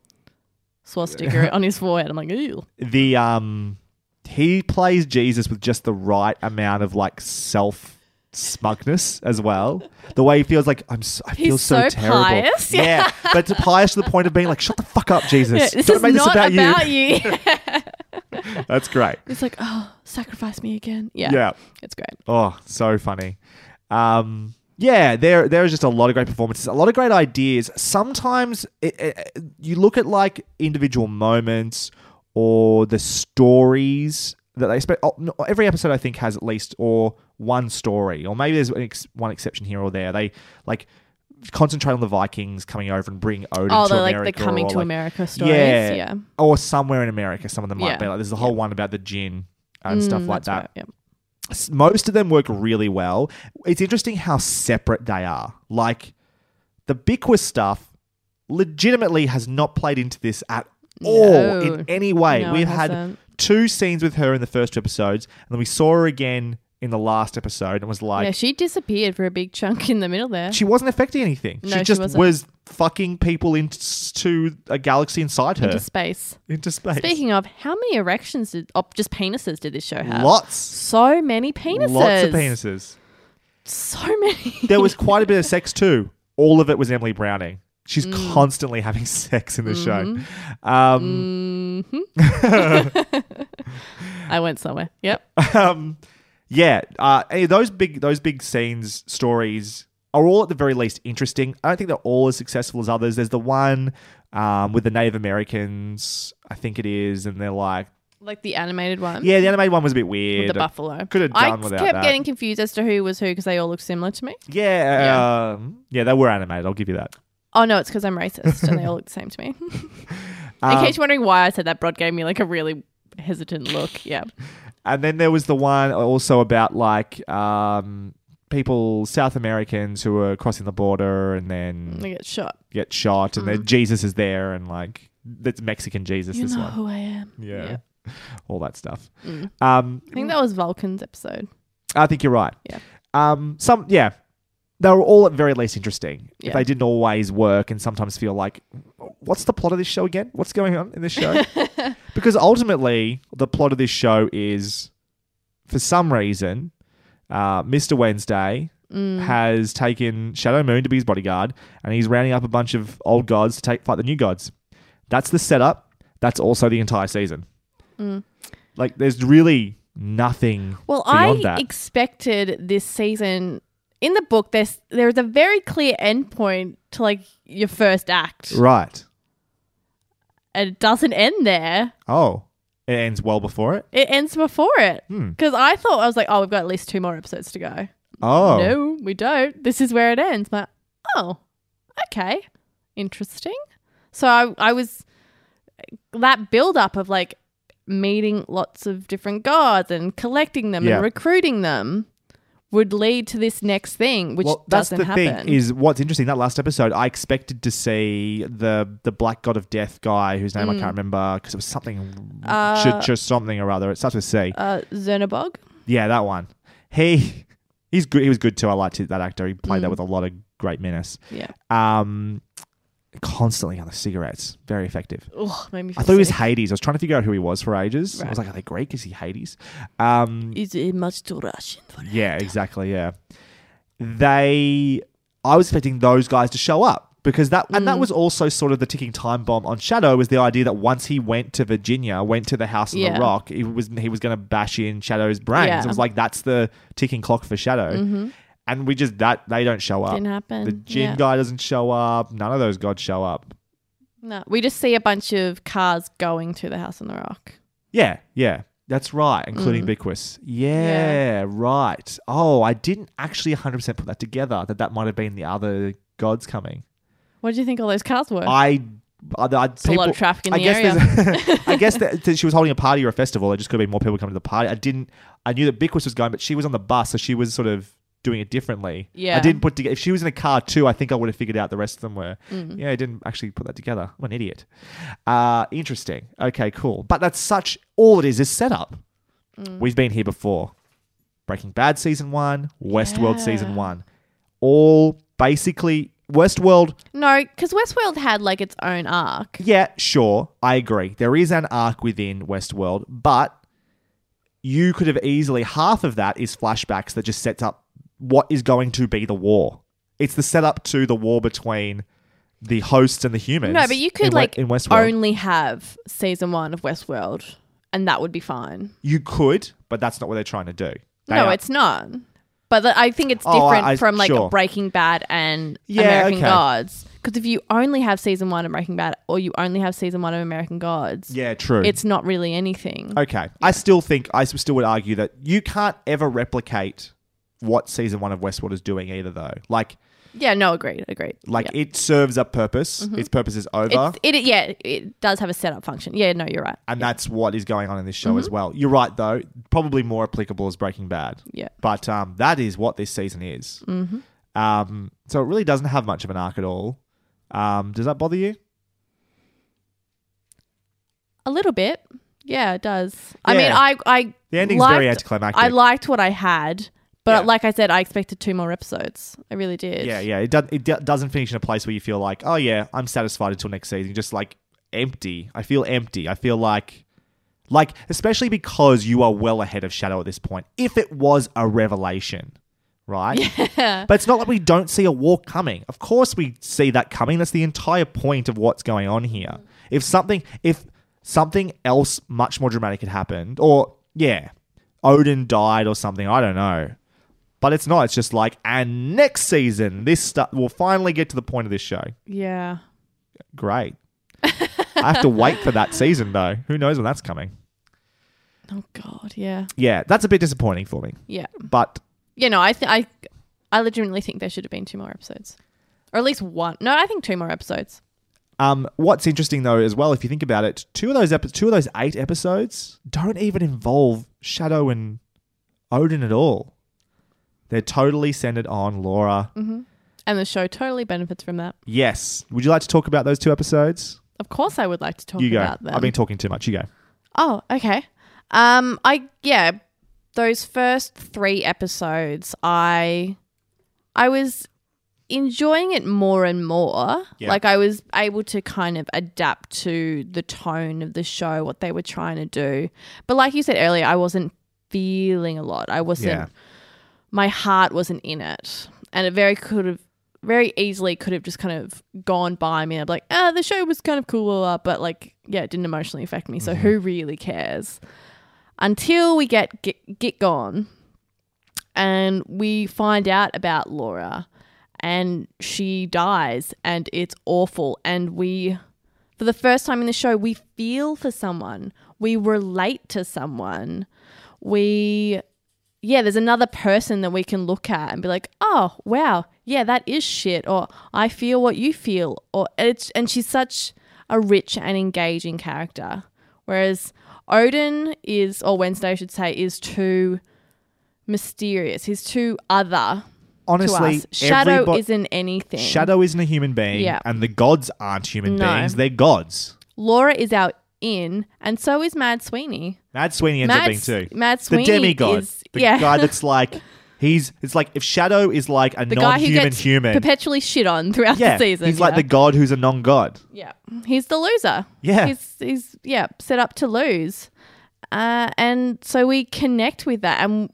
swastika on his forehead. I'm like, ew. the um he plays Jesus with just the right amount of like self smugness as well. The way he feels like I'm so, I feel He's so, so terrible. pious. Yeah. but to pious to the point of being like shut the fuck up Jesus. Yeah, this Don't is make not this about, about you. you. That's great. it's like, oh, sacrifice me again. Yeah. Yeah. It's great. Oh, so funny. Um yeah, there there is just a lot of great performances, a lot of great ideas. Sometimes it, it, you look at like individual moments or the stories that they expect. Oh, no, every episode, I think, has at least or one story, or maybe there's an ex- one exception here or there. They like concentrate on the Vikings coming over and bring Odin Oh, to they're like America. the coming to like- America stories. Yeah, Yeah. or somewhere in America. Some of them might Yeah. be like there's the whole one about the jinn and stuff Mm, like that right, yeah. most of them work really well. It's interesting how separate they are. Like the Bickwith stuff legitimately has not played into this at all No. in any way. No, We've had two scenes with her in the first two episodes, and then we saw her again in the last episode and was like yeah, she disappeared for a big chunk in the middle there. she wasn't affecting anything. No, she she just wasn't. was fucking people into a galaxy inside her. into space. Into space. Speaking of, how many erections did, oh, just penises did this show have? Lots. So many penises. Lots of penises. So many. there was quite a bit of sex too. All of it was Emily Browning. She's Mm. constantly having sex in the Mm-hmm. show. Um, I went somewhere. Yep. um, yeah, uh, eh, those big those big scenes stories are all at the very least interesting. I don't think they're all as successful as others. There's the one um, with the Native Americans, I think it is, and they're like, Like the animated one. yeah, the animated one was a bit With weird. the buffalo. Could have I done without kept that. getting confused as to who was who because they all look similar to me. yeah, Yeah. um, yeah, they were animated. I'll give you that. Oh no, it's because I'm racist and they all look the same to me. In Um, case you're wondering why I said that, Brod gave me like a really hesitant look. Yeah. And then there was the one also about like um, people, South Americans who are crossing the border and then I get shot. get shot, and then Jesus is there, and like that's Mexican Jesus. You this know one, who I am. yeah, all that stuff. Mm. Um, I think that was Vulcan's episode. I think you're right. Yeah. Um, some yeah, they were all at very least interesting. If Yeah. they didn't always work, and sometimes feel like, what's the plot of this show again? What's going on in this show? because ultimately, the plot of this show is, for some reason, uh, Mr. Wednesday Mm. has taken Shadow Moon to be his bodyguard, and he's rounding up a bunch of old gods to take fight the new gods. That's the setup. That's also the entire season. Like, there's really nothing Well, I that. expected this season in the book. There's there's a very clear endpoint to like your first act, right. And it doesn't end there. Oh, it ends well before it. It ends before it. Hmm. Because I thought I was like, oh, we've got at least two more episodes to go. Oh, No, we don't. This is where it ends. But oh, okay, interesting. So I I was that build up of like meeting lots of different gods and collecting them Yeah. and recruiting them would lead to this next thing, which well, that's doesn't the happen. thing. Is what's interesting. That last episode, I expected to see the the black god of death guy, whose name I can't remember because it was something, Mm. Uh, ch- something or other. It starts with C. uh, Czernobog. Yeah, that one. He he's good. He was good too. I liked that actor. He played Mm. that with a lot of great menace. Yeah. Um, constantly on the cigarettes, very effective. Ugh, made me I feel thought he was sick. Hades. I was trying to figure out who he was for ages. I Right. was like, are they Greek? Is he Hades? Um, Is it much too Russian for that? yeah, exactly. Yeah, they. I was expecting those guys to show up because that and Mm. that was also sort of the ticking time bomb on Shadow was the idea that once he went to Virginia, went to the house on Yeah. the rock, he was he was going to bash in Shadow's brains. Yeah. It was like that's the ticking clock for Shadow, Mhm. And we just that they don't show up. Didn't happen. The Jinn Yeah. guy doesn't show up. None of those gods show up. No, we just see a bunch of cars going to the house on the rock. Yeah, yeah. That's right, including Mm. Bickwis. Yeah, right. Oh, I didn't actually 100% put that together, that that might have been the other gods coming. What do you think all those cars were? I... I, I It's a lot of traffic in I the guess area. I guess that, she was holding a party or a festival. There just could have been more people coming to the party. I didn't... I knew that Bickwis was going, but she was on the bus, so she was sort of doing it differently. Yeah. I didn't put together... If she was in a car too, I think I would have figured out the rest of them were. Mm. Yeah, I didn't actually put that together. I'm an idiot. Uh, interesting. Okay, cool. But that's such all it is is setup. Mm. We've been here before. Breaking Bad season one, Westworld season one. All basically Westworld. No, because Westworld had like its own arc. Yeah, sure, I agree. There is an arc within Westworld, but you could have easily half of that is flashbacks that just sets up what is going to be the war. It's the setup to the war between the hosts and the humans. No, but you could in like in Westworld. only have season one of Westworld, and that would be fine. You could, but that's not what they're trying to do. They no, are- it's not. But the, I think it's Oh, I- different I- from like sure. Breaking Bad and Yeah, American okay. Gods. Because if you only have season one of Breaking Bad or you only have season one of American Gods, Yeah, true. it's not really anything. okay. I still think I still would argue that you can't ever replicate what season one of Westworld is doing either, though. Like, Yeah, no, agreed, agreed. like Yeah. it serves a purpose. Its purpose is over, It's, it, yeah, it does have a setup function. Yeah, no, you're right. and that's what is going on in this show Mm-hmm. as well. You're right, though. Probably more applicable as Breaking Bad, Yeah. but um, that is what this season is. hmm Um, so it really doesn't have much of an arc at all. Um, does that bother you? A little bit. Yeah, it does. I mean, I, I The ending's liked, very anticlimactic. I liked what I had, but Yeah. like I said, I expected two more episodes. I really did. Yeah, yeah. It, do- it do- doesn't finish in a place where you feel like, oh yeah, I'm satisfied until next season. Just like empty. I feel empty. I feel like, like especially because you are well ahead of Shadow at this point. If it was a revelation, right? Yeah. But it's not like we don't see a war coming. Of course, we see that coming. That's the entire point of what's going on here. Mm. If something, if something else much more dramatic had happened, or yeah, Odin died or something, I don't know. But it's not. It's just like, and next season, this stuff will finally get to the point of this show. yeah. Great. I have to wait for that season though. Who knows when that's coming? Oh God. Yeah. Yeah, that's a bit disappointing for me. Yeah. But You know, I th- I I legitimately think there should have been two more episodes, or at least one. No, I think two more episodes. Um, what's interesting though, as well, if you think about it, two of those epi- two of those eight episodes don't even involve Shadow and Odin at all. They're totally centered on Laura. hmm And the show totally benefits from that. Yes. Would you like to talk about those two episodes? Of course, I would like to talk you go. about them. I've been talking too much. You go. Oh, okay. Um, I yeah, those first three episodes, I, I was enjoying it more and more. Yeah. Like I was able to kind of adapt to the tone of the show, what they were trying to do. But like you said earlier, I wasn't feeling a lot. I wasn't. Yeah. My heart wasn't in it, and it very could have very easily could have just kind of gone by me. I'm like, ah, the show was kind of cool, but like, yeah, it didn't emotionally affect me. So who really cares? Until we get get, get gone, and we find out about Laura, and she dies, and it's awful. And we, for the first time in the show, we feel for someone, we relate to someone, we yeah, there's another person that we can look at and be like, oh wow, yeah, that is shit, or I feel what you feel, or it's and she's such a rich and engaging character, whereas Odin is, or Wednesday, I should say, is too mysterious. He's too other Honestly. Shadow isn't anything. Shadow isn't a human being, Yeah. and the gods aren't human No. beings. They're gods. Laura is our in, and so is Mad Sweeney. Mad Sweeney ends up being too. Mad Sweeney, the demigod. is the yeah. guy that's like he's it's like if Shadow is like a the non-human human. perpetually shit on throughout yeah, the season. he's like yeah. the god who's a non-god. Yeah, he's the loser. Yeah. he's he's yeah set up to lose, uh, and so we connect with that, and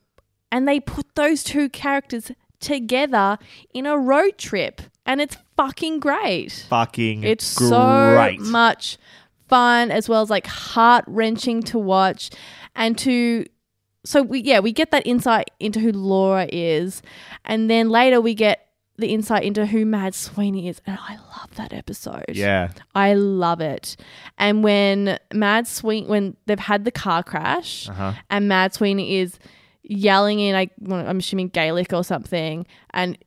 and they put those two characters together in a road trip, and it's fucking great. Fucking It's great. so much fun as well as like heart wrenching to watch, and to so we yeah we get that insight into who Laura is, and then later we get the insight into who Mad Sweeney is, and I love that episode. yeah. I love it. And when Mad Sweeney, when they've had the car crash, Uh-huh. and Mad Sweeney is yelling in, like well, I'm assuming Gaelic or something, and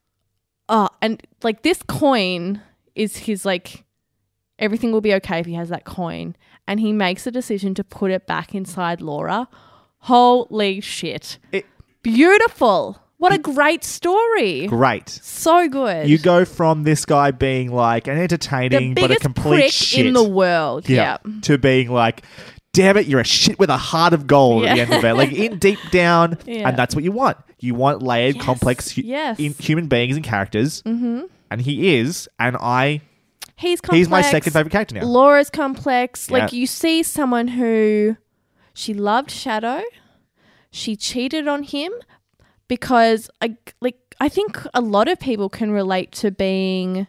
oh, and like this coin is his like everything will be okay if he has that coin, and he makes a decision to put it back inside Laura. Holy shit! It- Beautiful. What a great story. Great. So good. You go from this guy being like an entertaining but a complete shit in the world. yeah, yeah. to being like damn it you're a shit with a heart of gold at the end of it like in deep down Yeah. and that's what you want you want layered Yes, complex hu- yes. human beings and characters mm-hmm. and he is and i He's complex. he's my second favorite character now Laura's complex. Like you see someone who she loved Shadow, she cheated on him because I like I think a lot of people can relate to being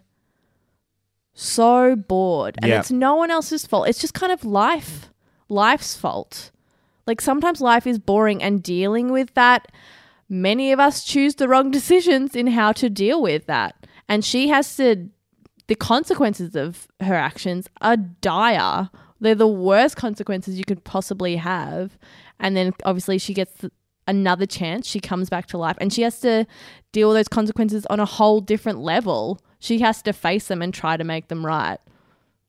so bored and Yeah. it's no one else's fault. It's just kind of life, life's fault. Like sometimes life is boring and dealing with that many of us choose the wrong decisions in how to deal with that. And she has to the consequences of her actions are dire. They're the worst consequences you could possibly have. And then obviously she gets another chance. She comes back to life and she has to deal with those consequences on a whole different level. She has to face them and try to make them right.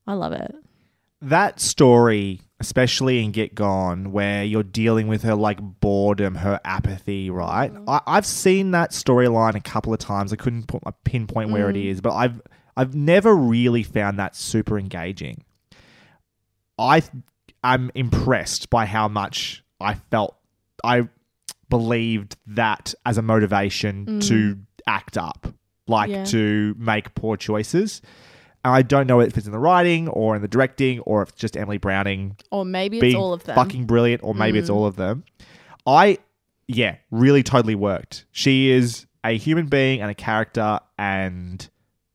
I love it. that story especially in get gone where you're dealing with her like boredom her apathy right mm. I, i've seen that storyline a couple of times i couldn't put my pinpoint where it mm. is but i've i've never really found that super engaging i am impressed by how much i felt i believed that as a motivation mm. to act up like Yeah. to make poor choices and I don't know if it's in the writing or in the directing or if it's just Emily Browning Or maybe it's all of them. fucking brilliant or maybe it's mm. all of them. I, yeah, really totally worked. She is a human being and a character and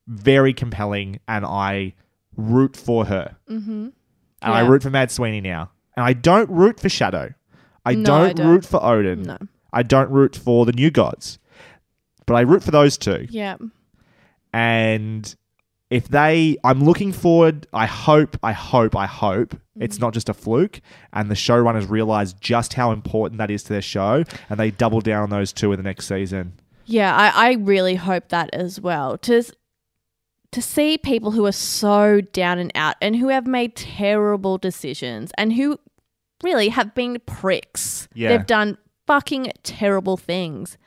very compelling and I root for her. Mm-hmm. And I root for Mad Sweeney now. And I don't root for Shadow. I, No, don't, I don't. root for Odin. No. I don't root for the new gods. But I root for those two yeah. and if they i'm looking forward i hope i hope i hope Mm-hmm. it's not just a fluke and the showrunners realize just how important that is to their show and they double down on those two in the next season Yeah, I, I really hope that as well. To to see people who are so down and out and who have made terrible decisions and who really have been pricks. Yeah. They've done fucking terrible things.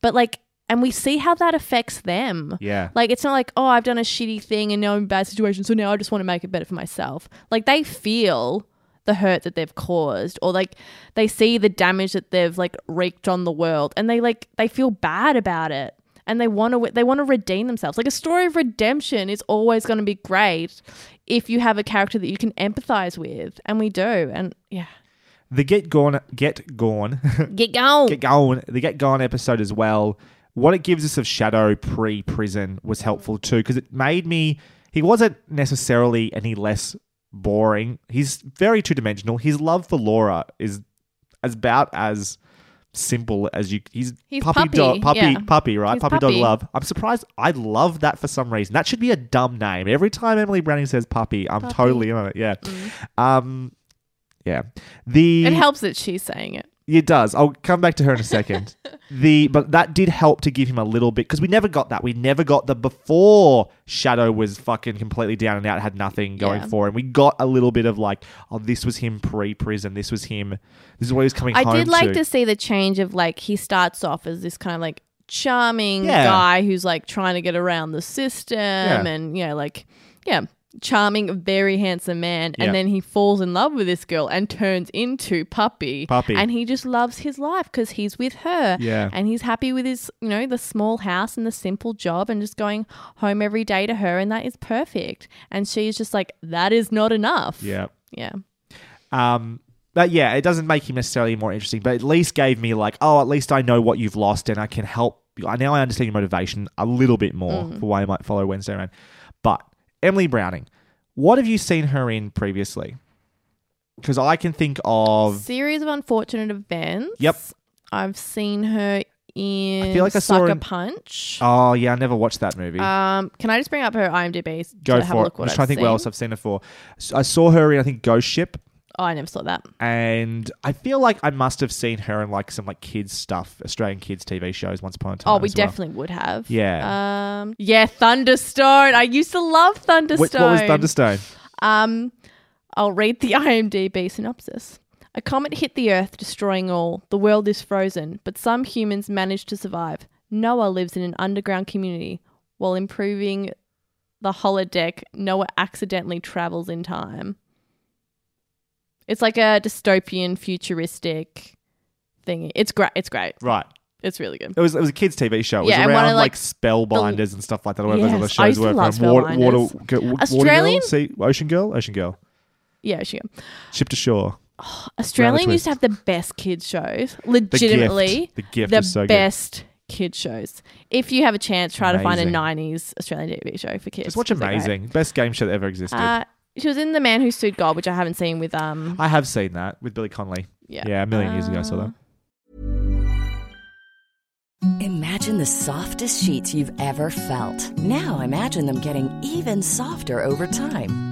But like and we see how that affects them. yeah Like it's not like, oh, I've done a shitty thing and now I'm in a bad situation, so now I just want to make it better for myself. Like they feel the hurt that they've caused or like they see the damage that they've like wreaked on the world and they like they feel bad about it and they want to they want to redeem themselves. Like a story of redemption is always going to be great if you have a character that you can empathize with and we do. And yeah. the get gone get gone Get gone, get going the get gone episode as well what it gives us of Shadow pre prison was helpful too because it made me. He wasn't necessarily any less boring. He's very two dimensional. His love for Laura is as about as simple as you. He's, He's puppy, puppy, dog, puppy, yeah. puppy, right? Puppy, puppy. dog love. I'm surprised. I love that for some reason. That should be a dumb name. Every time Emily Browning says puppy, I'm Puppy. Mm. totally on it. Yeah. Um. Yeah. The It helps that she's saying it. It does. I'll come back to her in a second. the but that did help to give him a little bit because we never got that. We never got the before Shadow was fucking completely down and out, had nothing going Yeah. for him. We got a little bit of like, oh, this was him pre-prison. This was him. This is what he was coming I home did like to. to see the change of like he starts off as this kind of like charming Yeah. guy who's like trying to get around the system and you know like yeah charming very handsome man and then he falls in love with this girl and turns into puppy Puppy. and he just loves his life because he's with her Yeah. and he's happy with his you know the small house and the simple job and just going home every day to her and that is perfect and she's just like that is not enough Yeah. yeah Um, but yeah, it doesn't make him necessarily more interesting, but at least gave me like, oh, at least I know what you've lost and I can help. I Now I understand your motivation a little bit more Mm. for why I might follow Wednesday around. But Emily Browning, what have you seen her in previously? Because I can think of. series of unfortunate events. Yep. I've seen her in I feel like I saw Sucker in- Punch. Oh yeah, I never watched that movie. Um, can I just bring up her IMDb to Go have a for it. look I'm what just I've trying to think seen? what else I've seen her for. S- I saw her in I think Ghost Ship, Oh, I never saw that. and I feel like I must have seen her in like some like kids stuff, Australian kids TV shows once upon a time. Oh, we as well. definitely would have. Yeah. Um, yeah, Thunderstone. I used to love Thunderstone. What, what was Thunderstone? Um, I'll read the IMDb synopsis. A comet hit the Earth, destroying all. The world is frozen, but some humans manage to survive. Noah lives in an underground community. While improving the holodeck, Noah accidentally travels in time. It's like a dystopian, futuristic thing. It's great. It's great. Right. It's really good. It was it was a kids TV show. It was Yeah, and around like, like, spellbinders and stuff like that. Whatever those Yes, other I shows were love from Water, water. Water Australian- Girl, sea, Ocean Girl, Ocean Girl, Yeah, sure. Ship to Shore. Australian used to have the best kids shows. Legitimately, The gift the is so good. best kids shows. If you have a chance, try to find a '90s Australian TV show for kids. Just watch. Amazing. Best game show that ever existed. Uh, she was in The Man Who Sued God, which I haven't seen with um. I have seen that with Billy Connolly. Yeah, Yeah, a million years ago I saw that. Imagine the softest sheets you've ever felt. Now imagine them getting even softer over time.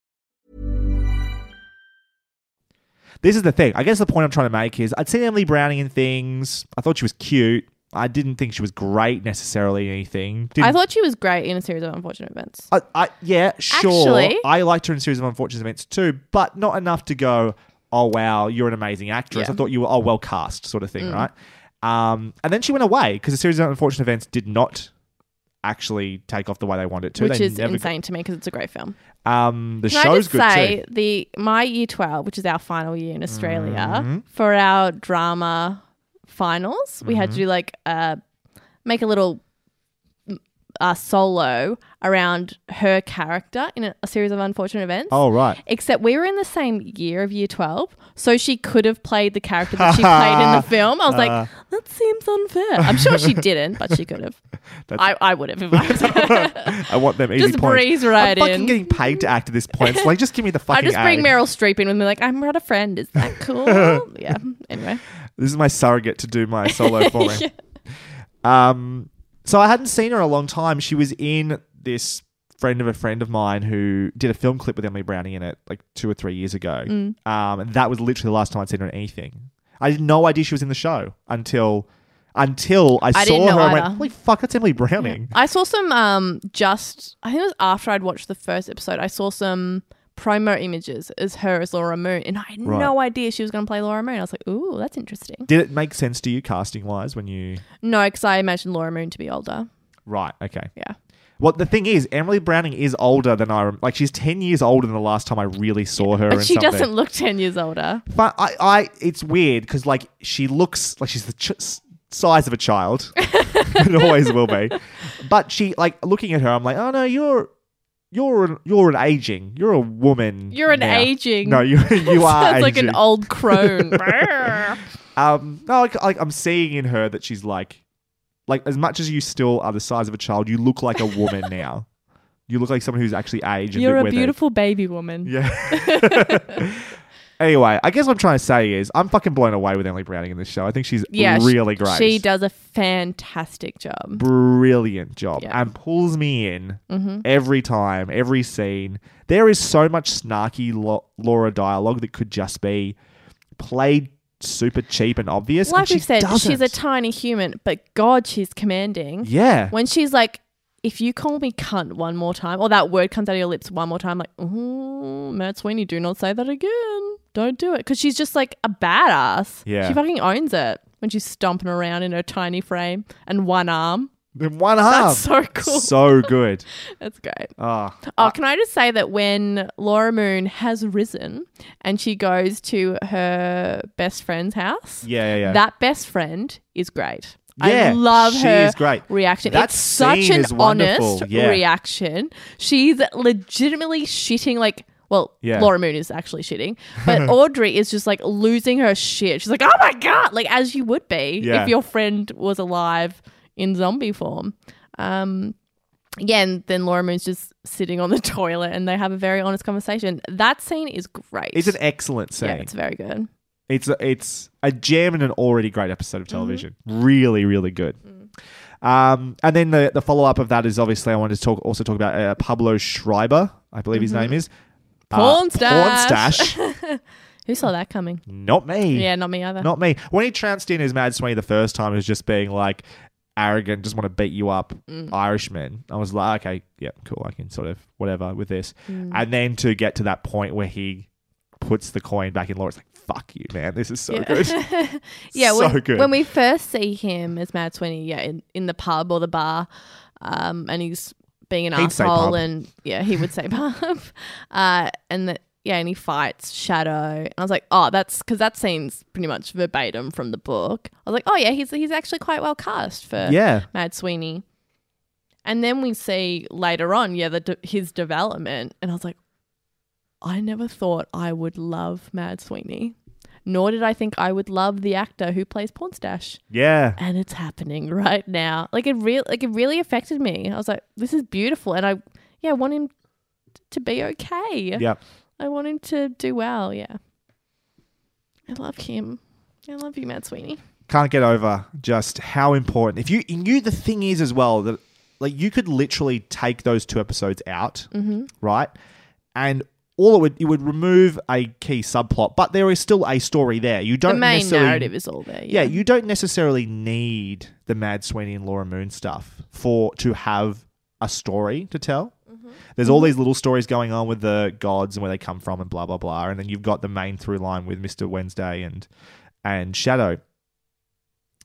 This is the thing. I guess the point I'm trying to make is I'd seen Emily Browning in things. I thought she was cute. I didn't think she was great necessarily in anything. Didn't, I thought she was great in a series of unfortunate events. I, I, yeah, sure. Actually- I liked her in a series of unfortunate events too, but not enough to go, oh wow, you're an amazing actress. Yeah. I thought you were oh well cast, sort of thing, Mm. right? Um, and then she went away because the series of unfortunate events did not actually take off the way they want it to. which They is insane to me because it's a great film. Um, the Can I show's just good say too. the my year twelve, which is our final year in Australia, Mm-hmm. for our drama finals, we had Mm-hmm. to do like uh, make a little uh, solo around her character in a, a series of unfortunate events. Oh right. Except we were in the same year of year 12, so she could have played the character that she played in the film. I was Uh. like, that seems unfair. I'm sure she didn't, but she could have. I, I would have if I was. I want them easy Just points. breeze right I'm fucking in. getting paid to act at this point. So like just give me the fucking I just bring A. Meryl Streep in with me, like, I'm not a friend. Is that cool? yeah. Anyway. This is my surrogate to do my solo for me. Um, so I hadn't seen her in a long time. She was in this friend of a friend of mine who did a film clip with Emily Browning in it like two or three years ago. Mm. Um, and that was literally the last time I'd seen her in anything. I had no idea she was in the show until until I, I saw her and went, either. holy fuck, that's Emily Browning. I saw some um just I think it was after I'd watched the first episode. I saw some promo images as her as Laura Moon, and I had Right. no idea she was going to play Laura Moon. I was like, "Ooh, that's interesting." Did it make sense to you casting wise when you No, because I imagined Laura Moon to be older. Right, okay. Yeah, Well, the thing is, Emily Browning is older than I rem- like. She's ten years older than the last time I really saw her. but she something. doesn't look ten years older. But I, I, it's weird because like she looks like she's the ch- size of a child. it always will be. But she like looking at her, I'm like, oh no, you're, you're, an, you're an aging. You're a woman. You're an now." aging. No, you, you are Sounds like an old crone. Um, no, like, like I'm seeing in her that she's like, like as much as you still are the size of a child, you look like a woman now. You look like someone who's actually aged. You're bit a beautiful baby woman. Yeah. Anyway, I guess what I'm trying to say is I'm fucking blown away with Emily Browning in this show. I think she's Yeah, really great. She does a fantastic job. Brilliant job Yeah. and pulls me in Mm-hmm. every time, every scene. There is so much snarky Lo- Laura dialogue that could just be played super cheap and obvious. and Like she we said, she's a tiny human, but God, she's commanding. yeah. When she's like, if you call me cunt one more time, or that word comes out of your lips one more time, like, ooh, Mad Sweeney, do not say that again. Don't do it. Because she's just like a badass. Yeah. She fucking owns it when she's stomping around in her tiny frame and one arm. In one arm. That's so cool. So good. That's great. Ah. Oh, Oh, can I just say that when Laura Moon has risen and she goes to her best friend's house, yeah, yeah, yeah. that best friend is great. Yeah, I love she her is great. reaction. That it's such an wonderful, honest yeah. reaction. She's legitimately shitting like well, Yeah. Laura Moon is actually shitting, but Audrey is just like losing her shit. She's like, "Oh my god!" Like as you would be Yeah. if your friend was alive in zombie form. Um, yeah, and then Laura Moon's just sitting on the toilet, and they have a very honest conversation. That scene is great. it's an excellent scene. yeah, it's very good. It's a, it's a gem in an already great episode of Mm-hmm. television. Really, really good. Mm. Um, and then the the follow up of that is obviously I wanted to talk also talk about uh, Pablo Schreiber, I believe his name is. Uh, Mm-hmm. Porn Porn stash. stash. Who saw that coming? Not me. Yeah, not me either. Not me. When he trounced in as Mad Sweeney the first time, he was just being like arrogant, just want to beat you up Mm. Irishman. I was like, okay, yeah, cool. I can sort of whatever with this. Mm. And then to get to that point where he puts the coin back in Laura, it's like, fuck you, man. This is so Yeah. good. yeah, so when, good. when we first see him as Mad Sweeney, yeah, in, in the pub or the bar, um, and he's being an He'd asshole, and yeah, he would say pub, uh, and that yeah, and he fights Shadow, and I was like, oh, that's because that scene's pretty much verbatim from the book. I was like, oh yeah, he's he's actually quite well cast for yeah. Mad Sweeney. And then we see later on, yeah, the his development, and I was like, I never thought I would love Mad Sweeney, nor did I think I would love the actor who plays Pornstash. Yeah. And it's happening right now. Like it real, like it really affected me. I was like, this is beautiful, and I, yeah, I want him t- to be okay. Yeah. I want him to do well. Yeah, I love him. I love you, Mad Sweeney. Can't get over just how important. If you, you knew the thing is as well that like you could literally take those two episodes out, Mm-hmm. right? And all it would it would remove a key subplot, but there is still a story there. You don't The main necessarily narrative is all there. yeah, you don't necessarily need the Mad Sweeney and Laura Moon stuff for to have a story to tell. Mm-hmm. There's all mm-hmm. these little stories going on with the gods and where they come from and blah blah blah, and then you've got the main through line with Mister Wednesday and and Shadow.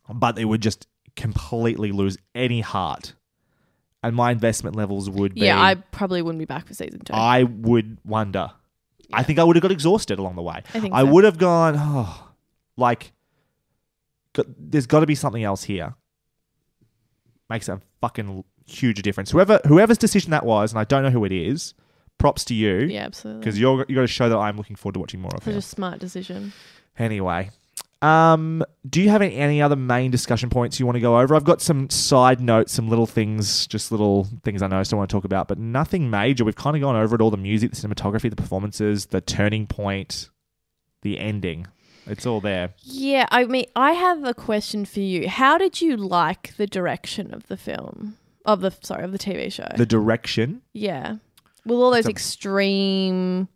But it would just completely lose any heart, and my investment levels would be. Yeah, I probably wouldn't be back for season two. I would wonder. I think I would have got exhausted along the way. I think I so. would have gone, oh, like, got, there's got to be something else here. Makes a fucking huge difference. Whoever whoever's decision that was, and I don't know who it is, props to you yeah, absolutely. because you're you got to show that I'm looking forward to watching more of Such it. a smart decision. Anyway, um, do you have any, any other main discussion points you want to go over? I've got some side notes, some little things, just little things I noticed I still want to talk about, but nothing major. We've kind of gone over it all the music, the cinematography, the performances, the turning point, the ending. It's all there. Yeah, I mean, I have a question for you. How did you like the direction of the film? Of the sorry, of the TV show. the direction. yeah. With all those a- extreme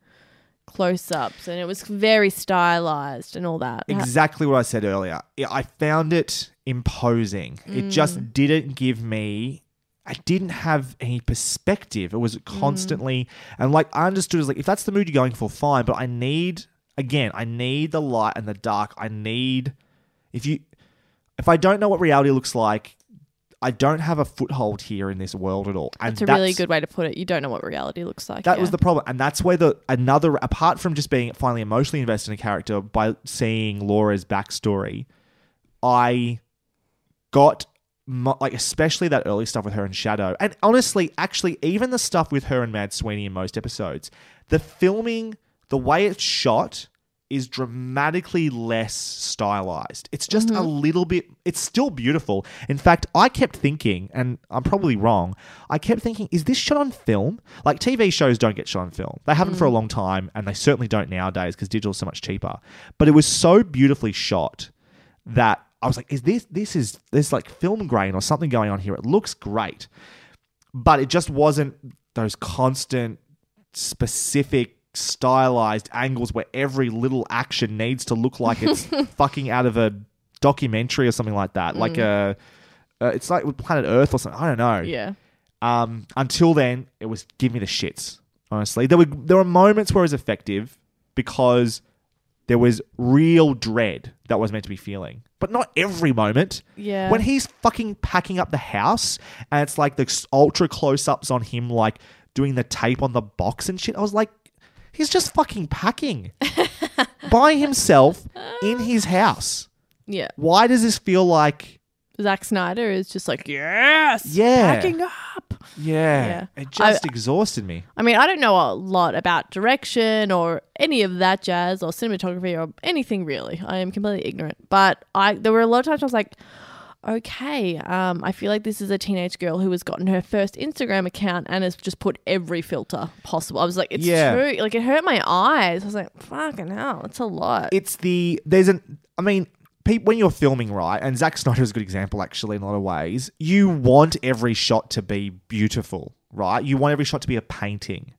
close ups and it was very stylized and all that. Exactly what I said earlier. I- I found it imposing. It Mm. just didn't give me. I didn't have any perspective. It was Mm. constantly, and like I understood, it was like if that's the mood you're going for, fine. But I need again, I need the light and the dark. I need if you, if I don't know what reality looks like, I don't have a foothold here in this world at all. And That's a really good way to put it. You don't know what reality looks like. that yeah. was the problem, and that's where the another apart from just being finally emotionally invested in a character by seeing Laura's backstory, I got like especially that early stuff with her and Shadow, and honestly, actually, even the stuff with her and Mad Sweeney in most episodes, the filming, the way it's shot. Is dramatically less stylized. It's just a mm-hmm. little bit, it's still beautiful. In fact, I kept thinking, and I'm probably wrong, I kept thinking, is this shot on film? Like TV shows don't get shot on film. They haven't for a mm. long time, and they certainly don't nowadays because digital is so much cheaper. But it was so beautifully shot that I was like, is this, this is, there's like film grain or something going on here. It looks great. But it just wasn't those constant, specific, stylized angles where every little action needs to look like it's fucking out of a documentary or something like that. Like a, uh, it's like with Planet Earth or something. I don't know. Yeah. Um, until then, it was give me the shits. Honestly, there were there were moments where it was effective because there was real dread that was meant to be feeling, but not every moment. Yeah. When he's fucking packing up the house and it's like the ultra close ups on him, like doing the tape on the box and shit, I was like, he's just fucking packing by himself in his house. Yeah. Why does this feel like? Zack Snyder is just like, yes, Yeah. packing up. Yeah, Yeah. it just exhausted me. I mean, I don't know a lot about direction or any of that jazz or cinematography or anything really. I am completely ignorant. But I there were a lot of times I was like, okay, um, I feel like this is a teenage girl who has gotten her first Instagram account and has just put every filter possible. I was like, it's Yeah. true. Like it hurt my eyes. I was like, fucking hell, it's a lot. it's the there's an I mean people when you're filming right and Zack Snyder is a good example actually in a lot of ways you want every shot to be beautiful right you want every shot to be a painting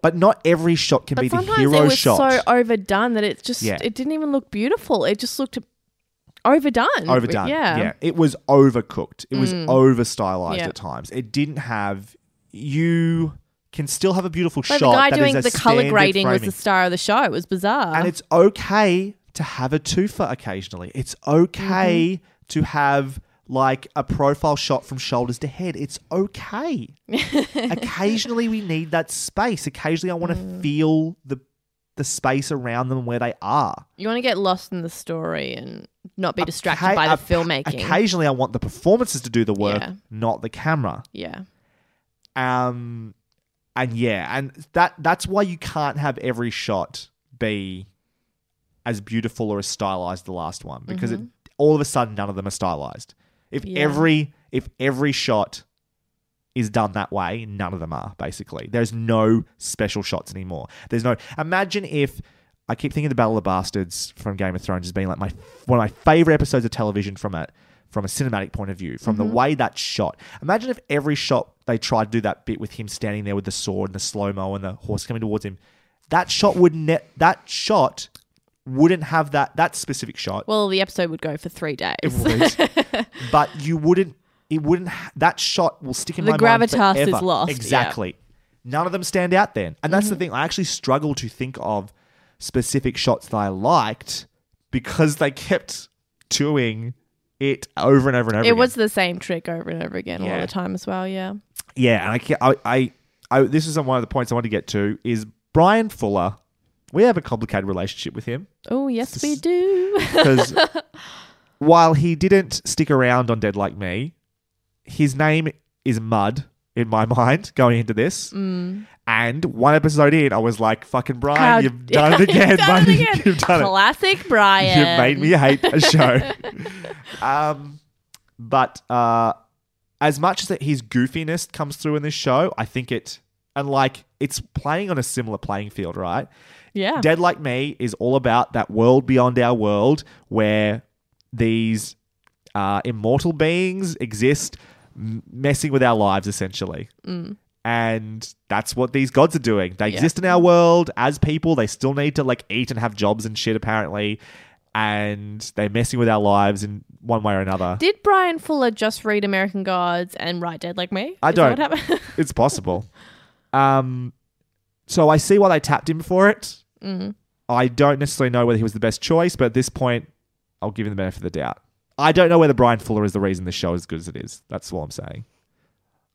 but not every shot can but be the sometimes hero it was shot so overdone that it just Yeah. it didn't even look beautiful. It just looked overdone. overdone Yeah. Mm. yeah it was overcooked it was over stylized Yeah. at times it didn't have you can still have a beautiful Like shot the guy doing the color grading was the star of the show. It was bizarre. and it's okay to have a twofer occasionally. It's okay Mm-hmm. to have like a profile shot from shoulders to head. It's okay. occasionally we need that space. Occasionally I want to Mm. feel the the space around them where they are. you want to get lost in the story and not be distracted Occa- by the oc- filmmaking. Occasionally I want the performances to do the work, Yeah. not the camera. yeah. Um and yeah, and that that's why you can't have every shot be as beautiful or as stylized the last one because it, all of a sudden none of them are stylized. If Mm-hmm. Yeah. every if every shot is done that way, none of them are basically. There's no special shots anymore. There's no Imagine if I keep thinking of the Battle of the Bastards from Game of Thrones as being like my one of my favorite episodes of television from a from a cinematic point of view, from the mm-hmm. way that's shot. Imagine if every shot they tried to do that bit with him standing there with the sword and the slow mo and the horse coming towards him. That shot would ne- that shot wouldn't have that that specific shot. Well, the episode would go for three days. But you wouldn't. It wouldn't. ha- That shot will stick in The my mind gravitas is forever. lost, yeah. Exactly. None of them stand out then, and that's the Mm-hmm. thing. I actually struggle to think of specific shots that I liked because they kept doing it over and over and over. it again. was the same trick over and over again all Yeah. the time as well. Yeah. Yeah, and I, ca- I, I, I, this is one of the points I want to get to is Bryan Fuller. We have a complicated relationship with him Oh yes, we do. because while he didn't stick around on Dead Like Me, his name is Mud in my mind going into this. And one episode in, I was like, "Fucking Bryan, How- you've done it again, You've done it buddy. again. You've done it. Classic Bryan. You've made me hate a show." um, but uh, as much as that his goofiness comes through in this show, I think it and like it's playing on a similar playing field, right? Yeah. Dead Like Me is all about that world beyond our world where these uh, immortal beings exist messing with our lives essentially. And that's what these gods are doing. They exist in our world as people. They still need to like eat and have jobs and shit apparently. And they're messing with our lives in one way or another. Did Bryan Fuller just read American Gods and write Dead Like Me? I Is don't. it's possible. Um, so I see why they tapped him for it. Mm. I don't necessarily know whether he was the best choice, but at this point, I'll give him the benefit of the doubt. I don't know whether Bryan Fuller is the reason the show is as good as it is. That's all I'm saying.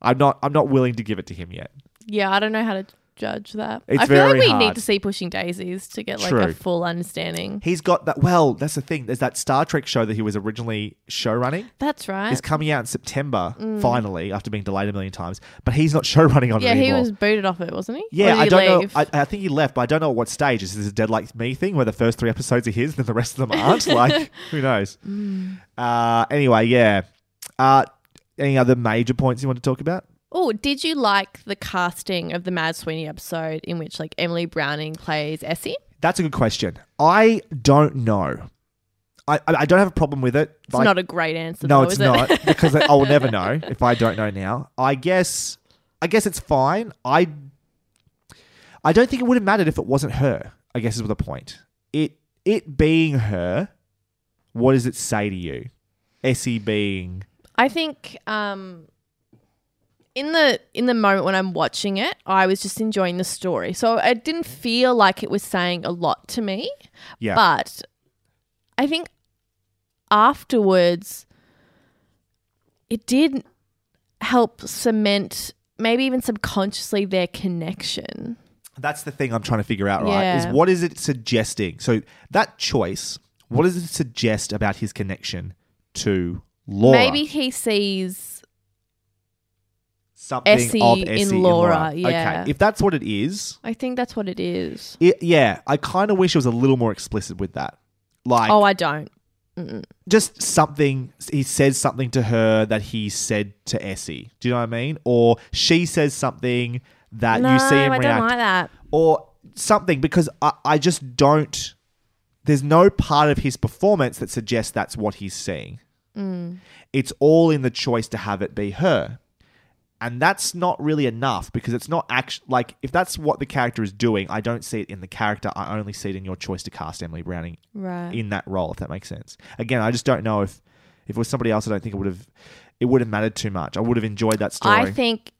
I'm not. I'm not willing to give it to him yet. yeah, I don't know how to judge that. It's I feel like we hard. need to see Pushing Daisies to get like True. a full understanding. He's got that. Well, that's the thing. There's that Star Trek show that he was originally show running. That's right. Is coming out in September finally after being delayed a million times. But he's not show running on yeah, it he was booted off it, wasn't he? Yeah, I he don't leave? know. I, I think he left, but I don't know at what stage. Is this a Dead Like Me thing where the first three episodes are his and then the rest of them aren't? like, who knows? Mm. Uh, anyway, yeah. Uh, any other major points you want to talk about? Oh, did you like the casting of the Mad Sweeney episode in which like Emily Browning plays Essie? That's a good question. I don't know. I, I don't have a problem with it. It's I- not a great answer. no, though, it's is it? not because I will never know if I don't know now. I guess I guess it's fine. I I don't think it would have mattered if it wasn't her. I guess is the point. It it being her, what does it say to you? Essie being I think um, in the in the moment when I'm watching it, I was just enjoying the story, so it didn't feel like it was saying a lot to me. yeah But I think afterwards, it did help cement, maybe even subconsciously, their connection. That's the thing I'm trying to figure out, right? Is what is it suggesting? So that choice, what does it suggest about his connection to Laura? Maybe he sees something Essie of in Essie Laura, yeah. Okay, if that's what it is, I think that's what it is. it, yeah, I kind of wish it was a little more explicit with that. Like, oh, I don't. just something he says something to her that he said to Essie. Do you know what I mean? Or she says something that no, you see him I react, don't like that. or something because I, I just don't. There's no part of his performance that suggests that's what he's seeing. Mm. It's all in the choice to have it be her. And that's not really enough because it's not actually like if that's what the character is doing, I don't see it in the character. I only see it in your choice to cast Emily Browning Right. in that role, if that makes sense. Again, I just don't know if if it was somebody else, I don't think it would have it would have mattered too much. I would have enjoyed that story. I think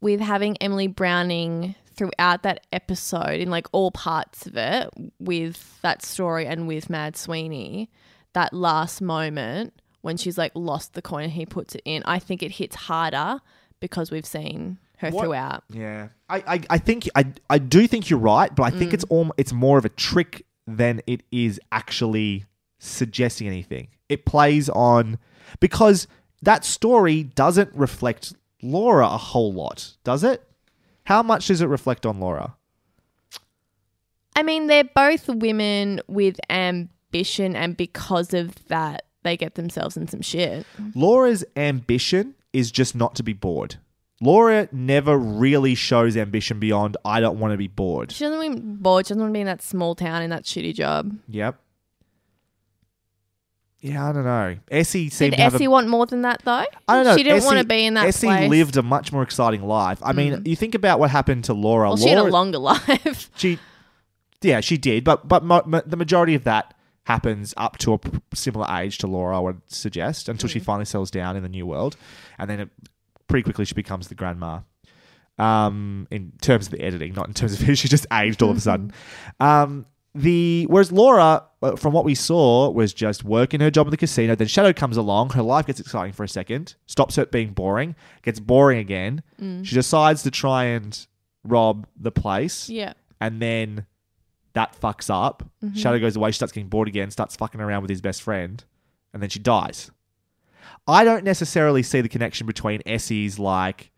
with having Emily Browning throughout that episode in like all parts of it with that story and with Mad Sweeney, that last moment when she's like lost the coin and he puts it in, I think it hits harder because we've seen her What- throughout. Yeah, I, I, I think I, I do think you're right, but I think mm. it's all it's more of a trick than it is actually suggesting anything. It plays on because that story doesn't reflect Laura a whole lot, does it? How much does it reflect on Laura? I mean, they're both women with ambition, and because of that, they get themselves in some shit. Laura's ambition is just not to be bored. Laura never really shows ambition beyond I don't want to be bored. She doesn't want to be bored. She doesn't want to be in that small town in that shitty job. Yep. Yeah, I don't know. Essie seemed Did to have Essie a want more than that though? I don't know. She didn't Essie- want to be in that Essie place. Mm. lived a much more exciting life. I mean, you think about what happened to Laura. well, Laura, she had a longer life. she, yeah, she did, but but mo- mo- the majority of that happens up to a similar age to Laura. I would suggest until Mm. she finally settles down in the new world, and then it, pretty quickly she becomes the grandma. Um, in terms of the editing, not in terms of who she just aged all of a sudden. Um, the whereas Laura, uh, from what we saw, was just working her job in the casino. Then Shadow comes along, her life gets exciting for a second, stops her being boring, gets boring again. She decides to try and rob the place yeah. and then that fucks up. Mm-hmm. Shadow goes away, she starts getting bored again, starts fucking around with his best friend, and then she dies. I don't necessarily see the connection between Essie's like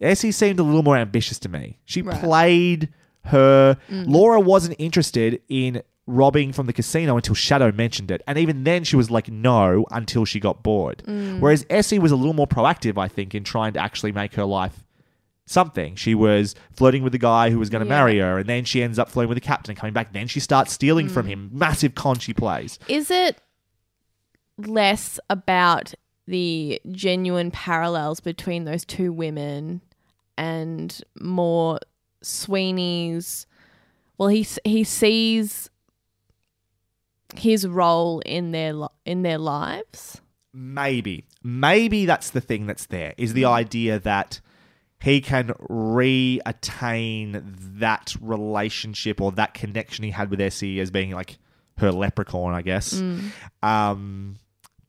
Essie seemed a little more ambitious to me. She Right. played her mm. Laura wasn't interested in robbing from the casino until Shadow mentioned it. And even then she was like no until she got bored. Mm. Whereas Essie was a little more proactive, I think, in trying to actually make her life something. She was flirting with the guy who was going to Yeah. marry her, and then she ends up flirting with the captain and coming back. Then she starts stealing Mm. from him. Massive con she plays. Is it less about the genuine parallels between those two women and more Sweeney's. Well, he he sees his role in their li- in their lives. Maybe. Maybe that's the thing that's there is the idea that he can re-attain that relationship or that connection he had with Essie as being like her leprechaun, I guess. Um,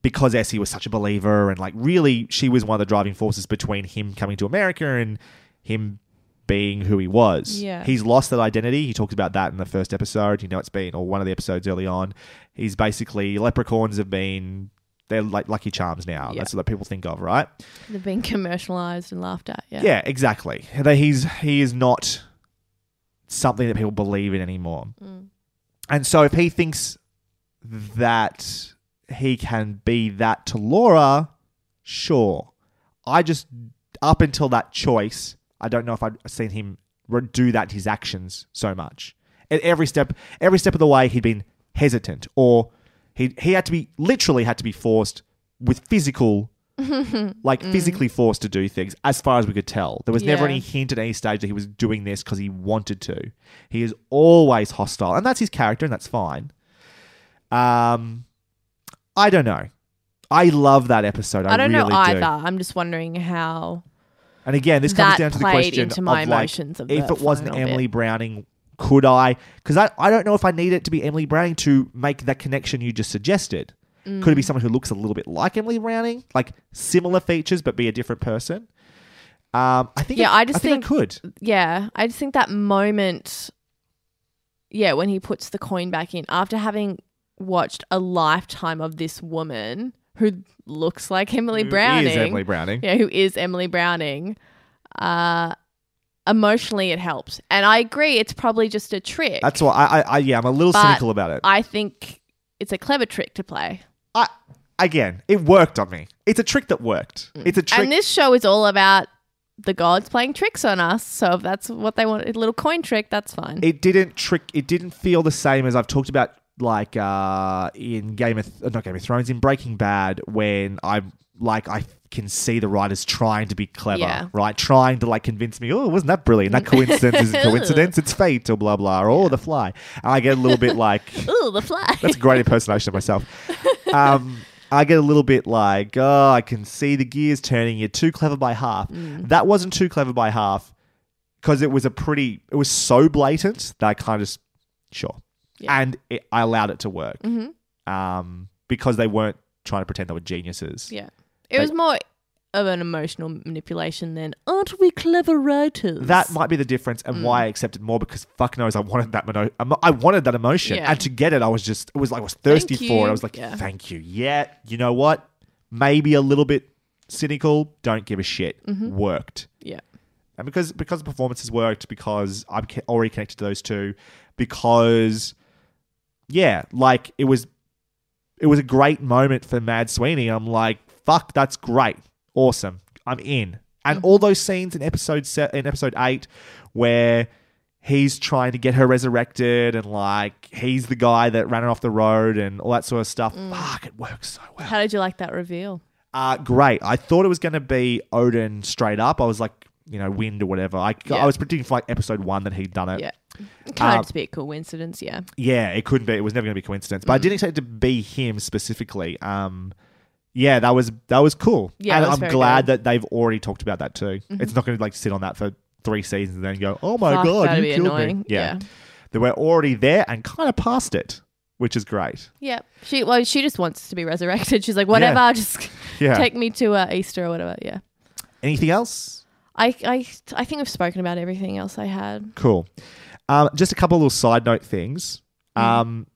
because Essie was such a believer and like really she was one of the driving forces between him coming to America and him being who he was. Yeah. He's lost that identity. He talks about that in the first episode. You know, it's been, or one of the episodes early on. He's basically, leprechauns have been, they're like Lucky Charms now. Yeah. That's what people think of, right? They've been commercialized and laughed at. Yeah. Yeah, exactly. That he's he is not something that people believe in anymore. Mm. And so if he thinks that he can be that to Laura, sure. I just up until that choice, I don't know if I'd seen him do that his actions so much. At every step, every step of the way, he'd been hesitant, or he he had to be literally had to be forced with physical like physically forced to do things as far as we could tell there was never Yeah. any hint at any stage that he was doing this because he wanted to he is always hostile and that's his character and that's fine um i don't know i love that episode i, I don't really know either. do I'm just wondering how. and again this comes That down to the played question into my of like, emotions of if the it wasn't final bit. emily browning could i because I, I don't know if i need it to be emily browning to make that connection you just suggested could it Mm. be someone who looks a little bit like Emily Browning, like similar features but be a different person? Um, I think. Yeah, it- I just think, think- I could. Yeah, I just think that moment. Yeah, when he puts the coin back in after having watched a lifetime of this woman who looks like Emily Who Browning. is Emily Browning? Yeah, who is Emily Browning. Uh, emotionally, it helps, and I agree. It's probably just a trick. That's why I, I, I. Yeah, I'm a little But cynical about it. I think it's a clever trick to play. I, again, it worked on me. It's a trick that worked. It's a trick. Mm. And this show is all about the gods playing tricks on us. So if that's what they want, a little coin trick, that's fine. it didn't trick. It didn't feel the same as I've talked about, like uh, in Game of not Game of Thrones, in Breaking Bad, when I'm like I can see the writers trying to be clever, Yeah. right? Trying to like convince me, oh, wasn't that brilliant? That coincidence isn't coincidence, it's fate, or blah blah, or oh, the fly. And I get a little bit like oh, the fly. that's a great impersonation of myself. Um, I get a little bit like, oh, I can see the gears turning. You're too clever by half. Mm. That wasn't too clever by half because it was a pretty, it was so blatant that I kind of just, sure. Yeah. And it, I allowed it to work Mhm. um, because they weren't trying to pretend they were geniuses. Yeah. It was more of an emotional manipulation than, aren't we clever writers? That might be the difference and Mm. why I accepted more because fuck knows I wanted that mono- I wanted that emotion Yeah. and to get it I was just it was like I was thirsty for it. I was like Yeah. thank you. Yeah, you know what? Maybe a little bit cynical, don't give a shit. Mm-hmm. Worked. yeah. And because because the performances worked because I'm ca- already connected to those two because yeah, like it was it was a great moment for Mad Sweeney. I'm like, fuck, that's great. Awesome. I'm in. And all those scenes in episode set in episode 8 where he's trying to get her resurrected and like he's the guy that ran her off the road and all that sort of stuff. Fuck, it works so well. How did you like that reveal? Uh, great. I thought it was going to be Odin straight up. I was like, you know, wind or whatever. I, Yeah. I was predicting for like episode one that he'd done it. Yeah. It Uh, just be a coincidence, yeah. Yeah, it couldn't be. It was never going to be coincidence. But I Mm. didn't expect it to be him specifically. Um, yeah, that was that was cool. Yeah, and I'm glad good. Mm-hmm. that they've already talked about that too. It's not going to like sit on that for three seasons and then go, oh my Fuck, god, you be killed annoying. me. Yeah. Yeah. they were already there and kind of past it, which is great. Yeah. She well, she just wants to be resurrected. She's like, whatever, Yeah. just Yeah. take me to uh, Easter or whatever. Yeah. Anything else? I, I I think we've spoken about everything else I had. Cool. Um, just a couple of little side note things. Mm. Um,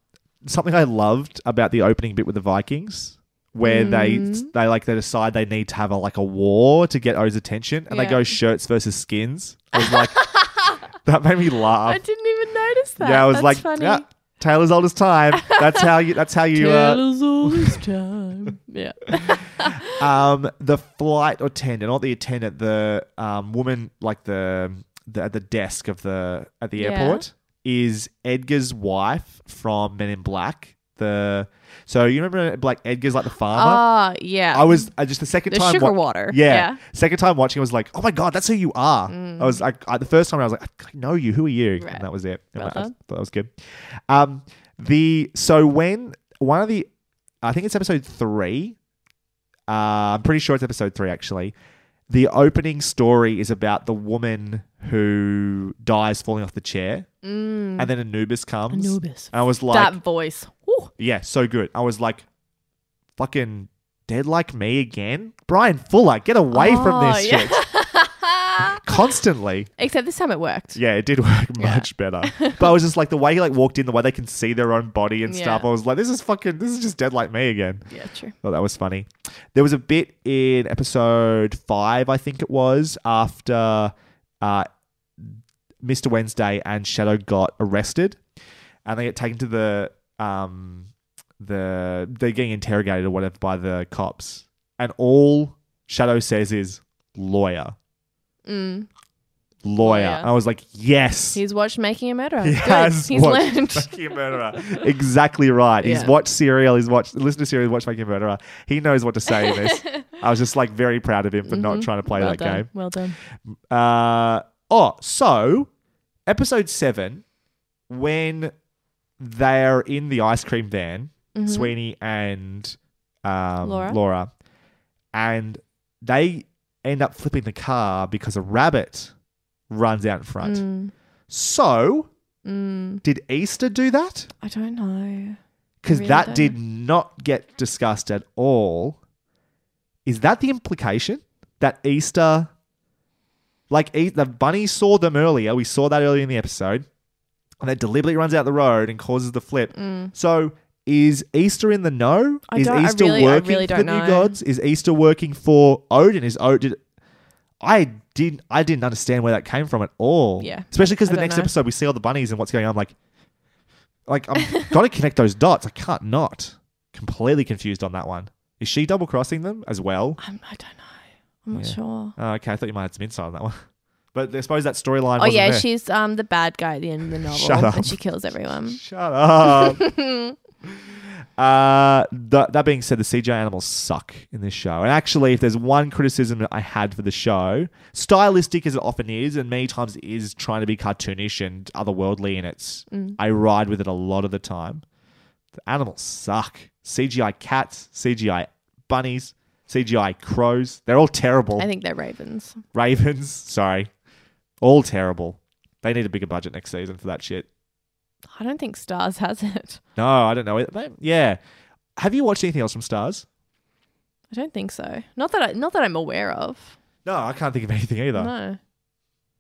something I loved about the opening bit with the Vikings, where they Mm. they like they decide they need to have a like a war to get O's attention, and they go shirts versus skins. I was like, that made me laugh. I didn't even notice that. Yeah, I was That's like, funny. yeah, Taylor's oldest time. That's how you. That's how you. Uh, Taylor's all this time. Yeah. um, the flight attendant, not the attendant, the um, woman like the, the at the desk of the at the Yeah. airport is Edgar's wife from Men in Black. The so you remember like Edgar's like the farmer. Ah, yeah. I was I just the second The time sugar water. Yeah, Yeah. second time watching, I was like, oh my god, that's who you are. I was like, I, the first time I was like, I know you. Who are you? Right. And that was it. Well I- I that was good. Um, the so when one of the, I think it's episode three. Uh, I'm pretty sure it's episode three actually. The opening story is about the woman who dies falling off the chair, and then Anubis comes. Mm. Anubis. I was like, that voice. Woo. yeah, so good. I was like, fucking dead like me again. Bryan Fuller, get away from Oh, this yeah. shit. Constantly. Except this time it worked. Yeah, it did work much better. But I was just like the way he like walked in, the way they can see their own body and stuff. Yeah. I was like, this is fucking this is just dead like me again. Yeah, true. Thought that was funny. There was a bit in episode five, I think it was, after uh, Mr. Wednesday and Shadow got arrested, and they get taken to the um the they're getting interrogated or whatever by the cops, and all Shadow says is lawyer, Mm. lawyer. Lawyer. I was like, yes. He's watched Making a Murderer. He Good. has He's watched learned. Making a Murderer. exactly right. He's Yeah. watched Serial. He's watched listened to Serial. He's watched Making a Murderer. He knows what to say in this. I was just like very proud of him for not trying to play well that done. game. Well done. Uh, oh, so episode seven, when they're in the ice cream van, Sweeney and um, Laura. Laura, and they end up flipping the car because a rabbit runs out in front. Mm. So, Mm. did Easter do that? I don't know. Because really that don't. did not get discussed at all. Is that the implication that Easter, like E- the bunny saw them earlier? We saw that earlier in the episode, and then deliberately runs out the road and causes the flip. So. Is Easter in the know? I is don't- I Easter really- I working really for the don't new know. gods? Is Easter working for Odin? Is Odin? I didn't. I didn't understand where that came from at all. Yeah. especially because I the don't next know. episode we see all the bunnies and what's going on. I'm like, like I'm got to connect those dots. I can't not. Completely confused on that one. Is she double crossing them as well? I'm, I don't know. I'm not Yeah. sure. Oh, okay, I thought you might have some insight on that one. But I suppose that storyline. Oh wasn't yeah, there. she's um the bad guy at the end of the novel, Shut up. and she kills everyone. Shut up. uh, th- that being said, the CGI animals suck in this show. And actually, if there's one criticism that I had for the show, stylistic as it often is, and many times is trying to be cartoonish and otherworldly in its, I ride with it a lot of the time. The animals suck. CGI cats, CGI bunnies, CGI crows. They're all terrible. I think they're ravens. Ravens, sorry. All terrible. They need a bigger budget next season for that shit. I don't think Starz has it. No, I don't know. They- Yeah. Have you watched anything else from Starz? I don't think so. Not that I, not that I'm aware of. No, I can't think of anything either. No.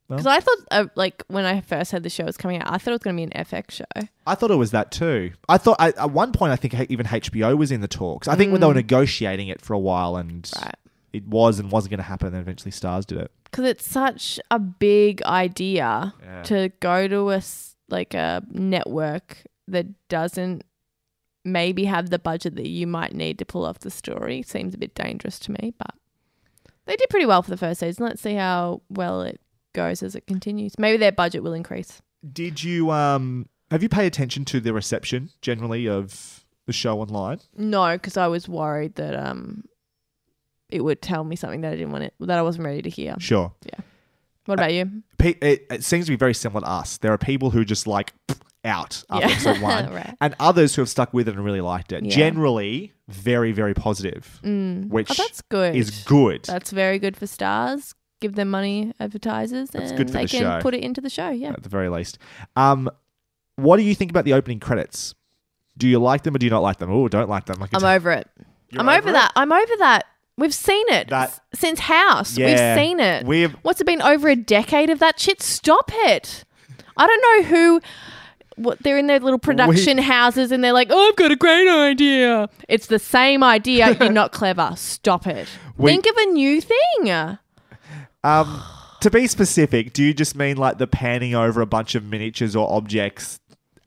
Because I thought, uh, like, when I first heard the show was coming out, I thought it was going to be an FX show. I thought it was that too. I thought I, at one point I think even HBO was in the talks. I think when they were negotiating it for a while and Mm. Right. it was and wasn't going to happen, then eventually Starz did it. Because it's such a big idea Yeah. to go to a, s- like, a network that doesn't maybe have the budget that you might need to pull off the story. Seems a bit dangerous to me, but they did pretty well for the first season. Let's see how well it goes as it continues. Maybe their budget will increase. Did you um have you paid attention to the reception generally of the show online? No, because I was worried that um, it would tell me something that I didn't want it, that I wasn't ready to hear. Sure. What about you? Pe- it, it seems to be very similar to us. There are people who just like out after Yeah. episode one, Right. and others who have stuck with it and really liked it. Yeah. Generally, very very positive, Mm. which Oh, that's good. is good. That's very good for Starz. Give them money, advertisers, That's and good for they the can show. put it into the show. Yeah. at the very least. Um, what do you think about the opening credits? Do you like them or do you not like them? Oh, don't like them. I'm over it. You're I'm over, it? that. I'm over that. We've seen it That- since House. Yeah. We've seen it. We've- What's it been over a decade of that shit? Stop it. I don't know who. What they're in their little production houses and they're like, "Oh, I've got a great idea." It's the same idea. You're not clever. Stop it. We- Think of a new thing. Um, to be specific, do you just mean like the panning over a bunch of miniatures or objects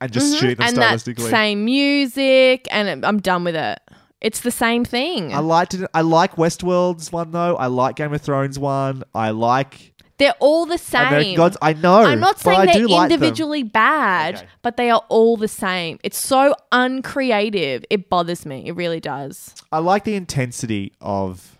and just shooting them Mm-hmm. and that stylistically? same music, and I'm done with it. It's the same thing. I liked it. I like Westworld's one though. I like Game of Thrones one. I like They're all the same. American Gods. I know. I'm not saying they're do like individually bad, Okay. but they are all the same. It's so uncreative. It bothers me. It really does. I like the intensity of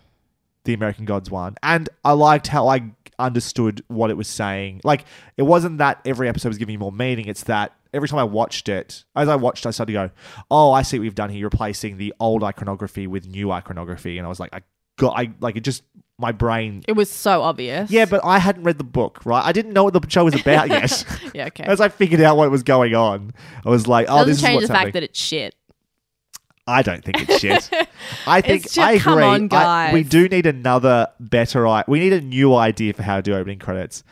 the American Gods one, and I liked how I understood what it was saying. Like, it wasn't that every episode was giving me more meaning. It's that every time I watched it, as I watched, I started to go, "Oh, I see what you've done here. You're replacing the old iconography with new iconography." And I was like, "I got, I like it. Just my brain." It was so obvious. Yeah, but I hadn't read the book, right? I didn't know what the show was about yet. yeah, okay. As I figured out what was going on, I was like, "Oh, Doesn't this is change what's the fact happening." that it's shit. I don't think it's shit. I think just- I agree. come on, I- we do need another better. I we need a new idea for how to do opening credits.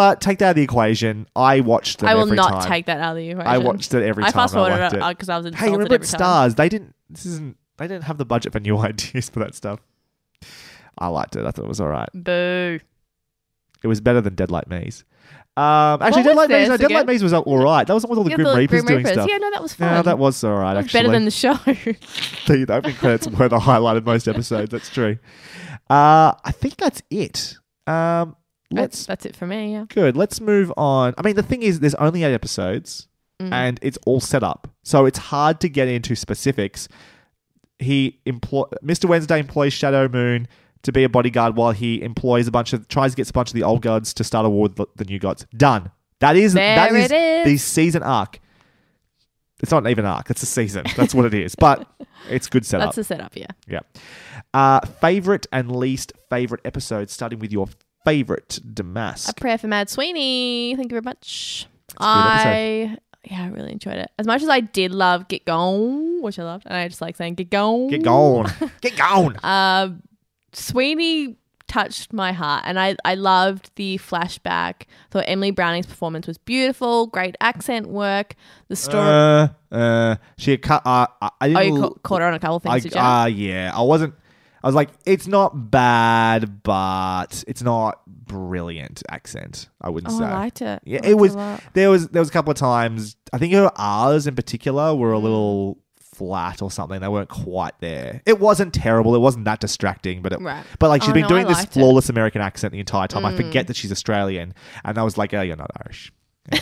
But take that out of the equation. I watched them I will every not time. take that out of the equation. I watched it every I time. fast I forwarded it because I was insulted Hey, remember every at time. Starz? They didn't. This isn't. They didn't have the budget for new ideas for that stuff. I liked it. I thought it was all right. Boo. It was better than Dead Like Me's. Um, actually, Dead Like Me's. No, Deadlight? Maze was all right. That was with all the Yeah, Grim the Reapers Grim doing Reapers. stuff. Yeah, no, that was fun. Yeah, that was all right. Was actually, better than the show. the, the opening credits were the highlight of most episodes. That's true. Uh, I think that's it. Um, let's that's it for me, yeah. good. Let's move on. I mean, the thing is, there's only eight episodes, Mm. and it's all set up, so it's hard to get into specifics. He employ Mr. Wednesday employs Shadow Moon to be a bodyguard while he employs a bunch of tries to get a bunch of the old gods to start a war with the, the new gods. Done. That is that There is it is. the season arc. It's not even an arc. It's a season. That's what it is. But it's good setup. That's the setup, yeah. Yeah. Uh, favorite and least favorite episodes, starting with your favorite, A prayer for Mad Sweeney. Thank you very much. a good episode. I yeah, I really enjoyed it. As much as I did love Get Gone, which I loved, and I just like saying Get Gone. Get going. Get going. Um, Sweeney touched my heart, and I I loved the flashback. Thought Emily Browning's performance was beautiful, great accent work. The story. Uh, uh, she had cut. Uh, I I oh, didn't. you ca- caught her on a couple things, I, did you? uh, yeah, I wasn't. I was like, it's not bad, but it's not brilliant accent. I wouldn't oh, say. I liked it. Yeah, I it liked was. a lot. There was there was a couple of times. I think her R's in particular were a Mm. little flat or something. They weren't quite there. It wasn't terrible. It wasn't that distracting, but it, Right. but like she's Oh, been no, doing I this liked it. Mm. flawless American accent the entire time. I forget that she's Australian, and I was like, oh, you're not Irish.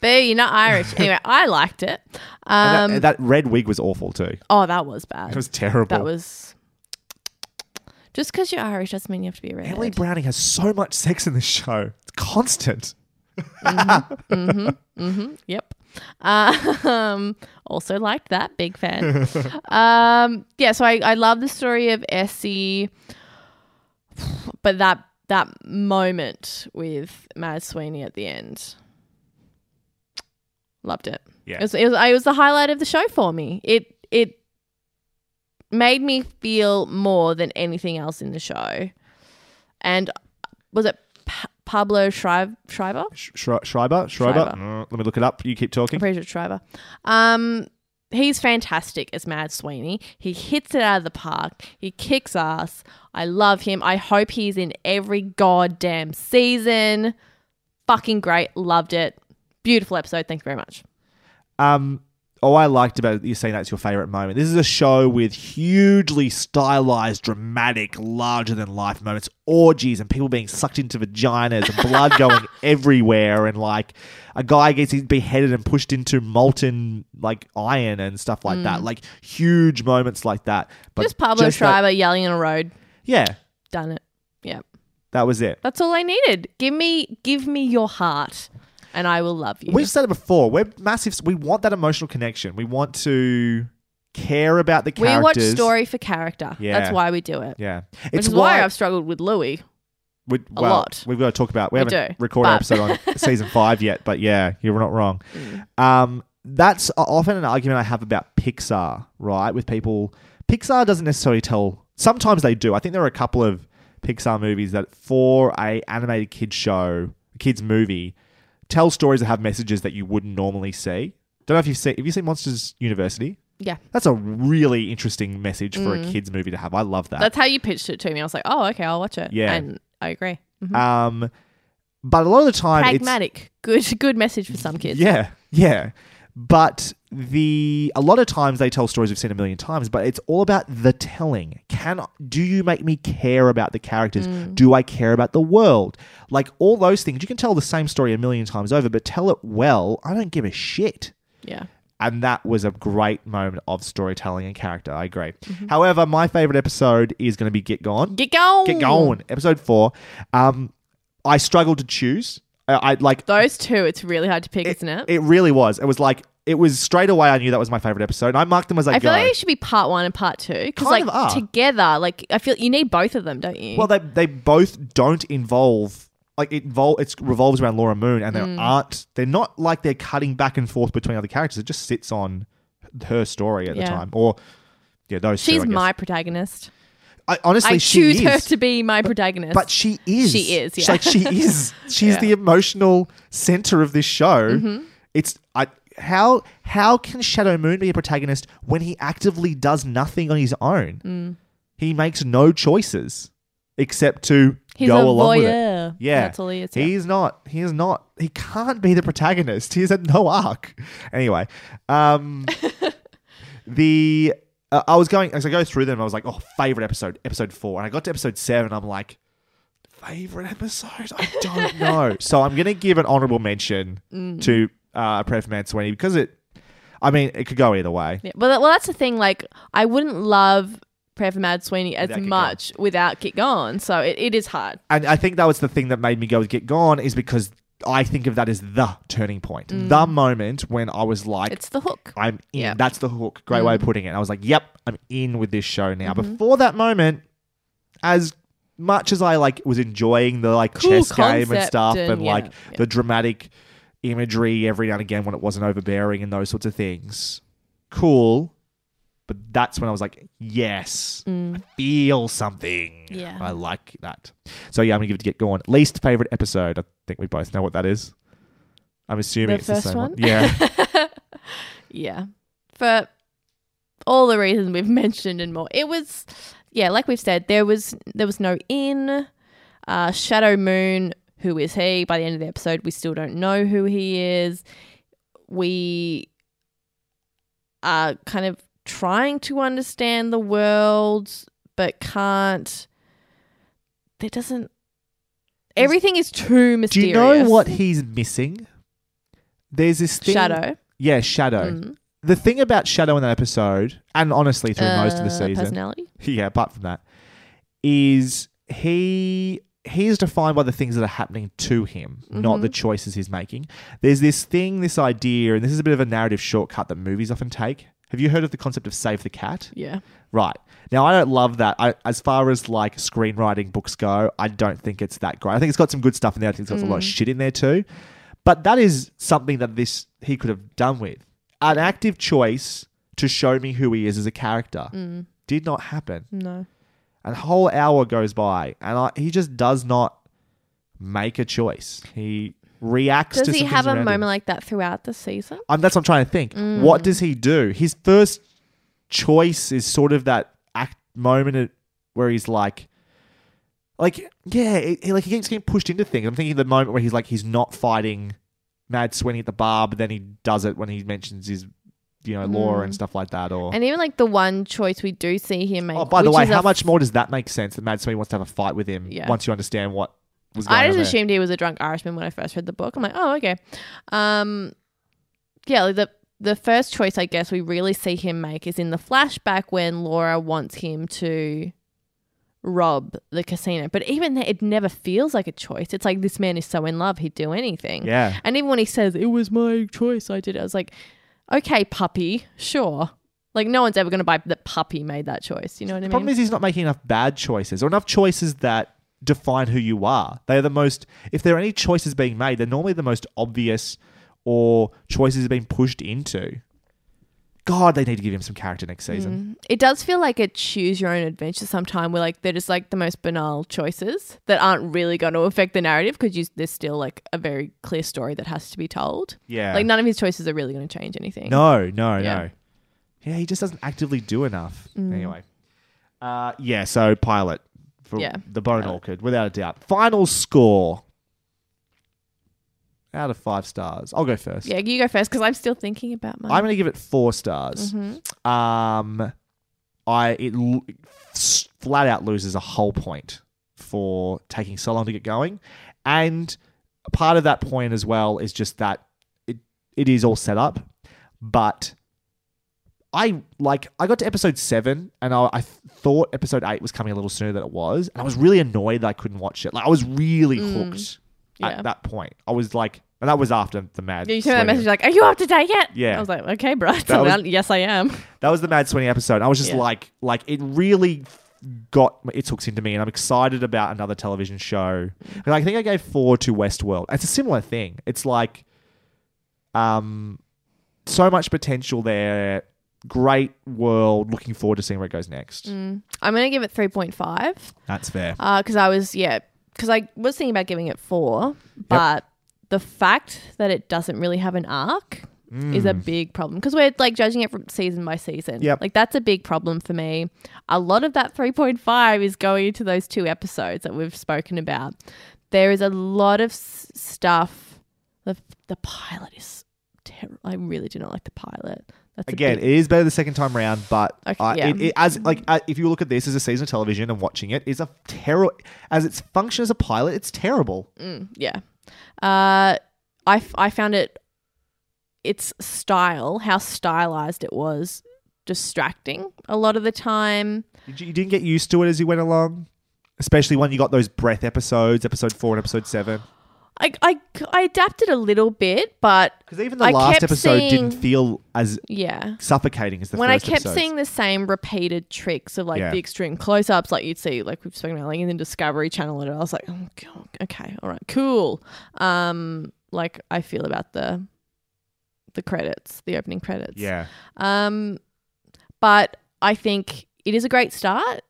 Boo, you're not Irish. anyway, I liked it. And Um, that, that red wig was awful too. oh, that was bad. It was terrible. that was. Just because you're Irish doesn't mean you have to be a redhead. Emily Browning has so much sex in this show. It's constant. Yep. Um, also liked that. Big fan. um, yeah, so I, I love the story of Essie, but that that moment with Mad Sweeney at the end, loved it. Yeah. It was, it was it was the highlight of the show for me. It it made me feel more than anything else in the show. And was it Pa- Pablo Schreiber? Schreiber? Sh- Schreiber? Schreiber? Schreiber. Uh, let me look it up. You keep talking. I'm pretty sure Schreiber. Um, he's fantastic as Mad Sweeney. He hits it out of the park. He kicks ass. I love him. I hope he's in every goddamn season. Fucking great. Loved it. Beautiful episode. Thank you very much. Um, all I liked about you saying that's your favorite moment. This is a show with hugely stylized, dramatic, larger than life moments, orgies, and people being sucked into vaginas and blood going everywhere, and like a guy gets beheaded and pushed into molten like iron and stuff like that. Like huge moments like that. But Mm. Just Pablo just that- Schreiber yelling in a road. yeah, Done it. Yeah. that was it. That's all I needed. Give me give me your heart and I will love you. We've said it before. We're massive. We want that emotional connection. We want to care about the characters. we watch story for character. Yeah. That's why we do it. Yeah, Which is why, I've struggled with Louis. We, a lot. We've got to talk about. We, We haven't do, recorded an episode on season five yet, but yeah, you're not wrong. Mm. Um, that's often an argument I have about Pixar, right? With people, Pixar doesn't necessarily tell. Sometimes they do. I think there are a couple of Pixar movies that, for a animated kids show, a kids movie, tell stories that have messages that you wouldn't normally see. Don't know if you've seen. Have you seen Monsters University? Yeah. That's a really interesting message for a kids movie to have. I love that. Mm. That's how you pitched it to me. I was like, oh, okay, I'll watch it. Yeah. And I agree. Mhm. um, but a lot of the time, it's Pragmatic. Good good message for some kids. Yeah, yeah. But the a lot of times they tell stories we've seen a million times, but it's all about the telling. Can do you make me care about the characters? Do I care about the world? Like all those things. You can tell the same story a million times over, but tell it well. I don't give a shit. Yeah. And that was a great moment of storytelling and character. I agree. However, my favorite episode is going to be Get Gone. Get Gone. Get Gone. episode four. Um, I struggled to choose. I, I like Those two, it's really hard to pick, isn't it? it really was. It was like it was straight away. I knew that was my favorite episode. And I marked them as I, I go. feel like it should be part one and part two because, Kind like, of are. together, like, I feel you need both of them, don't you? well, they they both don't involve like it invol- It revolves around Laura Moon, and Mm. there aren't. They're not like they're cutting back and forth between other characters. It just sits on her story at the Yeah. time, or yeah, those. two, she's I guess. my protagonist. I, honestly, I she choose her is. to be my protagonist. But she is. She is, She's yeah. Like she is. She's Yeah. Mm-hmm. the emotional center of this show. It's I how how can Shadow Moon be a protagonist when he actively does nothing on his own? Mm. He makes no choices except to He's go along with it. Yeah, That's all he is. yeah. He's not. He is not. He can't be the protagonist. He's has had no arc. Anyway, um, the uh, I was going as I go through them. I was like, oh, favorite episode, episode four, and I got to episode seven. I'm like, favorite episode? I don't know. so I'm gonna give an honorable mention Mm. to uh, Prayer for Mad Sweeney because it. I mean, it could go either way. Yeah. Well, that- well, that's the thing. Like, I wouldn't love Prayer for Mad Sweeney as Without Get much without Get Gone. So it, it is hard. And I think that was the thing that made me go with Get Gone is because I think of that as the turning point, the moment when I was like, Mm. It's the hook. I'm in. Yep. That's the hook. Great way of putting it. I was like, yep, I'm in with this show now. Mm-hmm. Before that moment, as much as I like was enjoying the like Cool chess game and concept stuff and and, yeah, like yeah. the dramatic imagery every now and again when it wasn't overbearing and those sorts of things. Cool. But that's when I was like, yes, I feel something. Mm. Yeah. I like that. So yeah, I'm gonna give it to get going. Least favorite episode. I think we both know what that is. I'm assuming The it's the first same one. one? Yeah. Yeah. For all the reasons we've mentioned and more. It was yeah, like we've said, there was there was no in. Uh, Shadow Moon, who is he? By the end of the episode, we still don't know who he is. We are kind of trying to understand the world, but can't. There doesn't. Everything is too mysterious. Do you know what he's missing? There's this thing. Shadow? Yeah, Shadow. Mm. The thing about Shadow in that episode, and honestly through most of the Uh, season, Personality? yeah, apart from that, is he he is defined by the things that are happening to him, not Mm-hmm. the choices he's making. There's this thing, this idea, and this is a bit of a narrative shortcut that movies often take. Have you heard of the concept of save the cat? Yeah. Right. Now, I don't love that. I, as far as like screenwriting books go, I don't think it's that great. I think it's got some good stuff in there. I think it's got a lot of shit in there too. But that is something that this he could have done with an active choice to show me who he is as a character. Did not happen. No. And a whole hour goes by, and I, he just does not make a choice. He reacts Does to he have a around him. moment like that throughout the season? Um, that's what I'm trying to think. Mm. What does he do? His first choice is sort of that act moment where he's like, like yeah, it- like he keeps getting pushed into things. I'm thinking the moment where he's like he's not fighting Mad Sweeney at the bar, but then he does it when he mentions his, you know, Laura and stuff like that. Or Mm. And even like the one choice we do see him make. oh, by the way, how f- much more does that make sense that Mad Sweeney wants to have a fight with him Yeah. once you understand what was going on? I just there? assumed he was a drunk Irishman when I first read the book. I'm like, oh, okay. Um, yeah, like the the first choice I guess we really see him make is in the flashback when Laura wants him to rob the casino. But even then, it never feels like a choice. It's like this man is so in love, he'd do anything. Yeah. And even when he says it was my choice, I did it. I was like, okay, puppy, sure. Like no one's ever going to buy that puppy made that choice. You know what I The mean? problem is he's not making enough bad choices or enough choices that define who you are. They are the most, if there are any choices being made, they're normally the most obvious or choices being pushed into. God, they need to give him some character next season. It does feel like a choose your own adventure sometime where like they're just like the most banal choices that aren't really going to affect the narrative because there's still like a very clear story that has to be told. Yeah. Like none of his choices are really going to change anything. No, no, Yeah. no. Yeah, he just doesn't actively do enough. Anyway. Uh, yeah, so pilot for Yeah, the Bone pilot. Orchard, without a doubt. Final score. Out of five stars. I'll go first. Yeah, you go first because I'm still thinking about mine. I'm going to give it four stars. Mm-hmm. Um, I it l- flat out loses a whole point for taking so long to get going, and part of that point as well is just that it it is all set up, but. I like I got to episode seven and I, I thought episode eight was coming a little sooner than it was, and I was really annoyed that I couldn't watch it. Like I was really hooked Mm. Yeah. at that point. I was like, and that was after the mad. Yeah, you sent that message like, "Are you up to date yet?" Yeah. I was like, "Okay, bro." That was- yes, I am. That was the Mad Sweeney episode. I was just Yeah. like, like it really got its hooks into me, and I'm excited about another television show. And I think I gave four to Westworld. It's a similar thing. It's like, um, so much potential there. Great world. Looking forward to seeing where it goes next. Mm. I'm gonna give it three point five That's fair. because I was yeah because I was thinking about giving it four, but the fact that it doesn't really have an arc is a mm. big problem because we're like judging it from season by season. Yep. Like that's a big problem for me. A lot of that 3.5 is going into those two episodes that we've spoken about. There is a lot of s- stuff. The, the pilot is terrible. I really do not like the pilot. That's Again, big- it is better the second time round, but Okay, uh, yeah. it, it, as like uh, if you look at this as a season of television and watching it, is a terrible as its function as a pilot. It's terrible. Mm, yeah. Uh, I, f- I found it, its style, how stylized it was, distracting a lot of the time. Did you, you didn't get used to it as you went along, especially when you got those breath episodes, episode four and episode seven. I, I, I adapted a little bit, but Because even the I last kept episode didn't seeing- feel as yeah. suffocating as the when I first kept episodes. seeing the same repeated tricks of like Yeah. the extreme close ups, like you'd see, like we've spoken about, like in the Discovery Channel, and I was like, oh, God, okay, all right, cool. Um, like I feel about the the credits, the opening credits. yeah, Um, but I think it is a great start.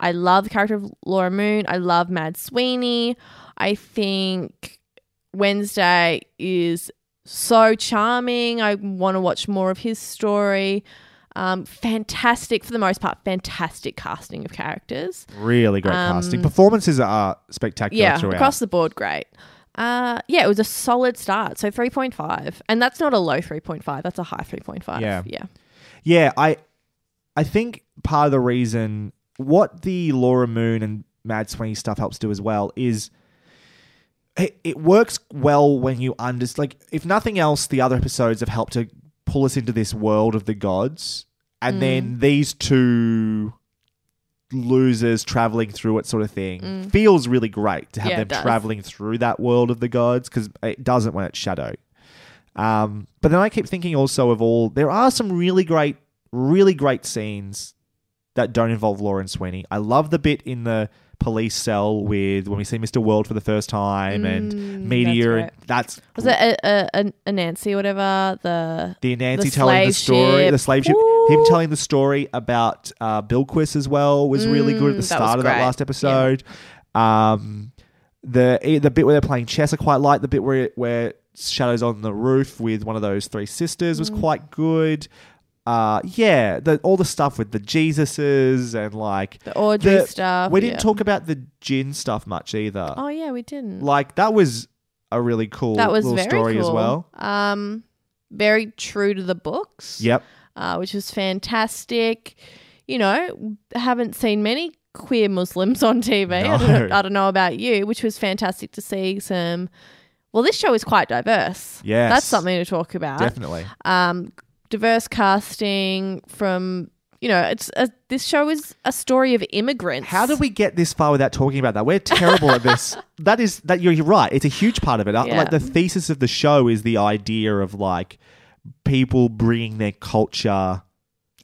I love the character of Laura Moon. I love Mad Sweeney. I think Wednesday is so charming. I want to watch more of his story. Um, fantastic for the most part. Fantastic casting of characters. really great Um, casting. Performances are spectacular Yeah, throughout. across the board, great. Uh, yeah, it was a solid start. So three point five, and that's not a low three point five. That's a high three point five. Yeah. yeah. Yeah, I I think part of the reason what the Laura Moon and Mad Sweeney stuff helps do as well is it, it works well when you understand. Like, if nothing else, the other episodes have helped to pull us into this world of the gods, and Mm. then these two losers traveling through it, sort of thing, feels really great to have Mm. Yeah, them traveling through that world of the gods because it doesn't when it's Shadow. Um, but then I keep thinking also of all there are some really great, really great scenes that don't involve Lauren Sweeney. I love the bit in the police cell with when we see Mr. World for the first time and Mm, Meteor, that's and that's Was it a, a, a, Nancy or whatever? The the Nancy the telling the story, ship. the slave ship. Him telling the story about uh, Bilquis as well was really good at the Mm, start of that last episode. Um, the the bit where they're playing chess I quite like. The bit where where Shadow's on the roof with one of those three sisters Mm. was quite good. Uh, yeah, the, all the stuff with the Jesuses and like the Audrey the- stuff. We didn't yeah. talk about the jinn stuff much either. Oh yeah, we didn't. Like that was a really cool that was very story cool. as well. Um, very true to the books. Yep. uh, which was fantastic. You know, haven't seen many queer Muslims on TV. I, don't know, I don't know about you, which was fantastic to see some. Well, this show is quite diverse. Yes. that's something to talk about. Definitely. Um, diverse casting from you know, it's a, this show is a story of immigrants. How did we get this far without talking about that? We're terrible at this. That is that you're, you're right. It's a huge part of it. Uh, Yeah. Like the thesis of the show is the idea of like people bringing their culture.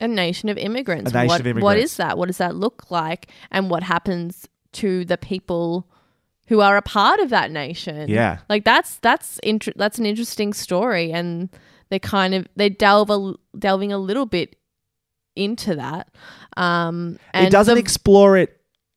a nation of immigrants. A nation what, of immigrants. is that? What does that look like? And what happens to the people who are a part of that nation? Yeah. like that's that's inter- that's an interesting story, and they kind of they delve a, delving a little bit into that. Um, and it doesn't the- explore it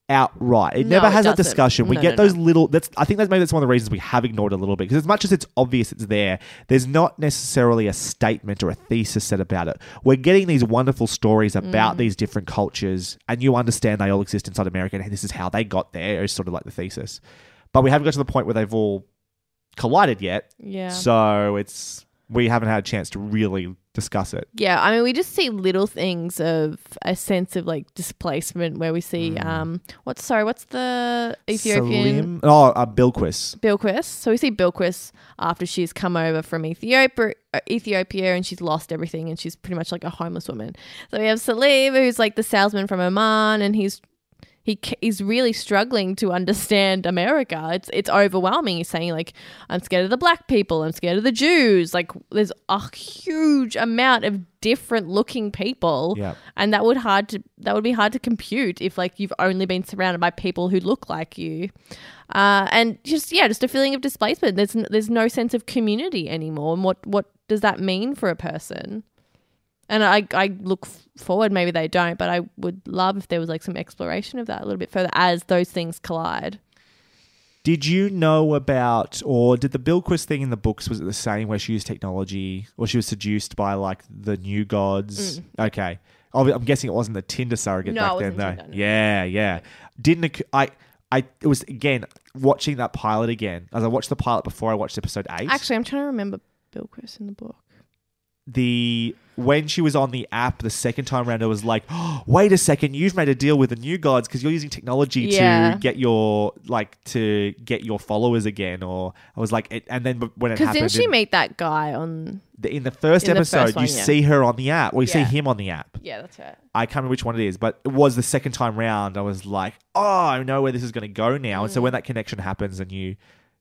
outright. It No, never it has a discussion. We No, get no, those little. That's I think that's maybe that's one of the reasons we have ignored it a little bit because as much as it's obvious it's there, there's not necessarily a statement or a thesis said about it. We're getting these wonderful stories Mm. about these different cultures, and you understand they all exist inside America, and this is how they got there. Is sort of like the thesis, but we haven't got to the point where they've all collided yet. Yeah. So it's we haven't had a chance to really discuss it. Yeah, I mean, we just see little things of a sense of like displacement where we see, um, what's sorry, what's the Ethiopian Salim- Oh, uh, Bilquis. Bilquis? So we see Bilquis after she's come over from Ethiopia, uh, Ethiopia, and she's lost everything, and she's pretty much like a homeless woman. So we have Salim, who's like the salesman from Oman, and he's he he's really struggling to understand America. It's it's overwhelming. He's saying like, "I'm scared of the black people. I'm scared of the Jews." Like, there's a huge amount of different looking people, Yeah. and that would hard to that would be hard to compute if like you've only been surrounded by people who look like you, uh, and just yeah, just a feeling of displacement. There's n- there's no sense of community anymore, and what what does that mean for a person? And I, I look forward, maybe they don't, but I would love if there was like some exploration of that a little bit further as those things collide. Did you know about, or did the Bilquis thing in the books was it the same where she used technology, or she was seduced by like the new gods? Okay, I'll- I'm guessing it wasn't the Tinder surrogate Mm. No, back then, though. Tinder, no. Yeah, yeah. Didn't I? I it was again watching that pilot again as I watched the pilot before I watched episode eight. Actually, I'm trying to remember Bilquis in the book. The when she was on the app the second time around, it was like, oh, wait a second, you've made a deal with the new gods because you're using technology Yeah. to get your like to get your followers again. Or I was like, it, and then when it Because happened didn't she in, meet that guy on? the, in the first in the episode, first one, you yeah. see her on the app, or you see him on the app. Yeah, that's right. I can't remember which one it is, but it was the second time round. I was like, oh, I know where this is going to go now. And so Mm. when that connection happens, and you,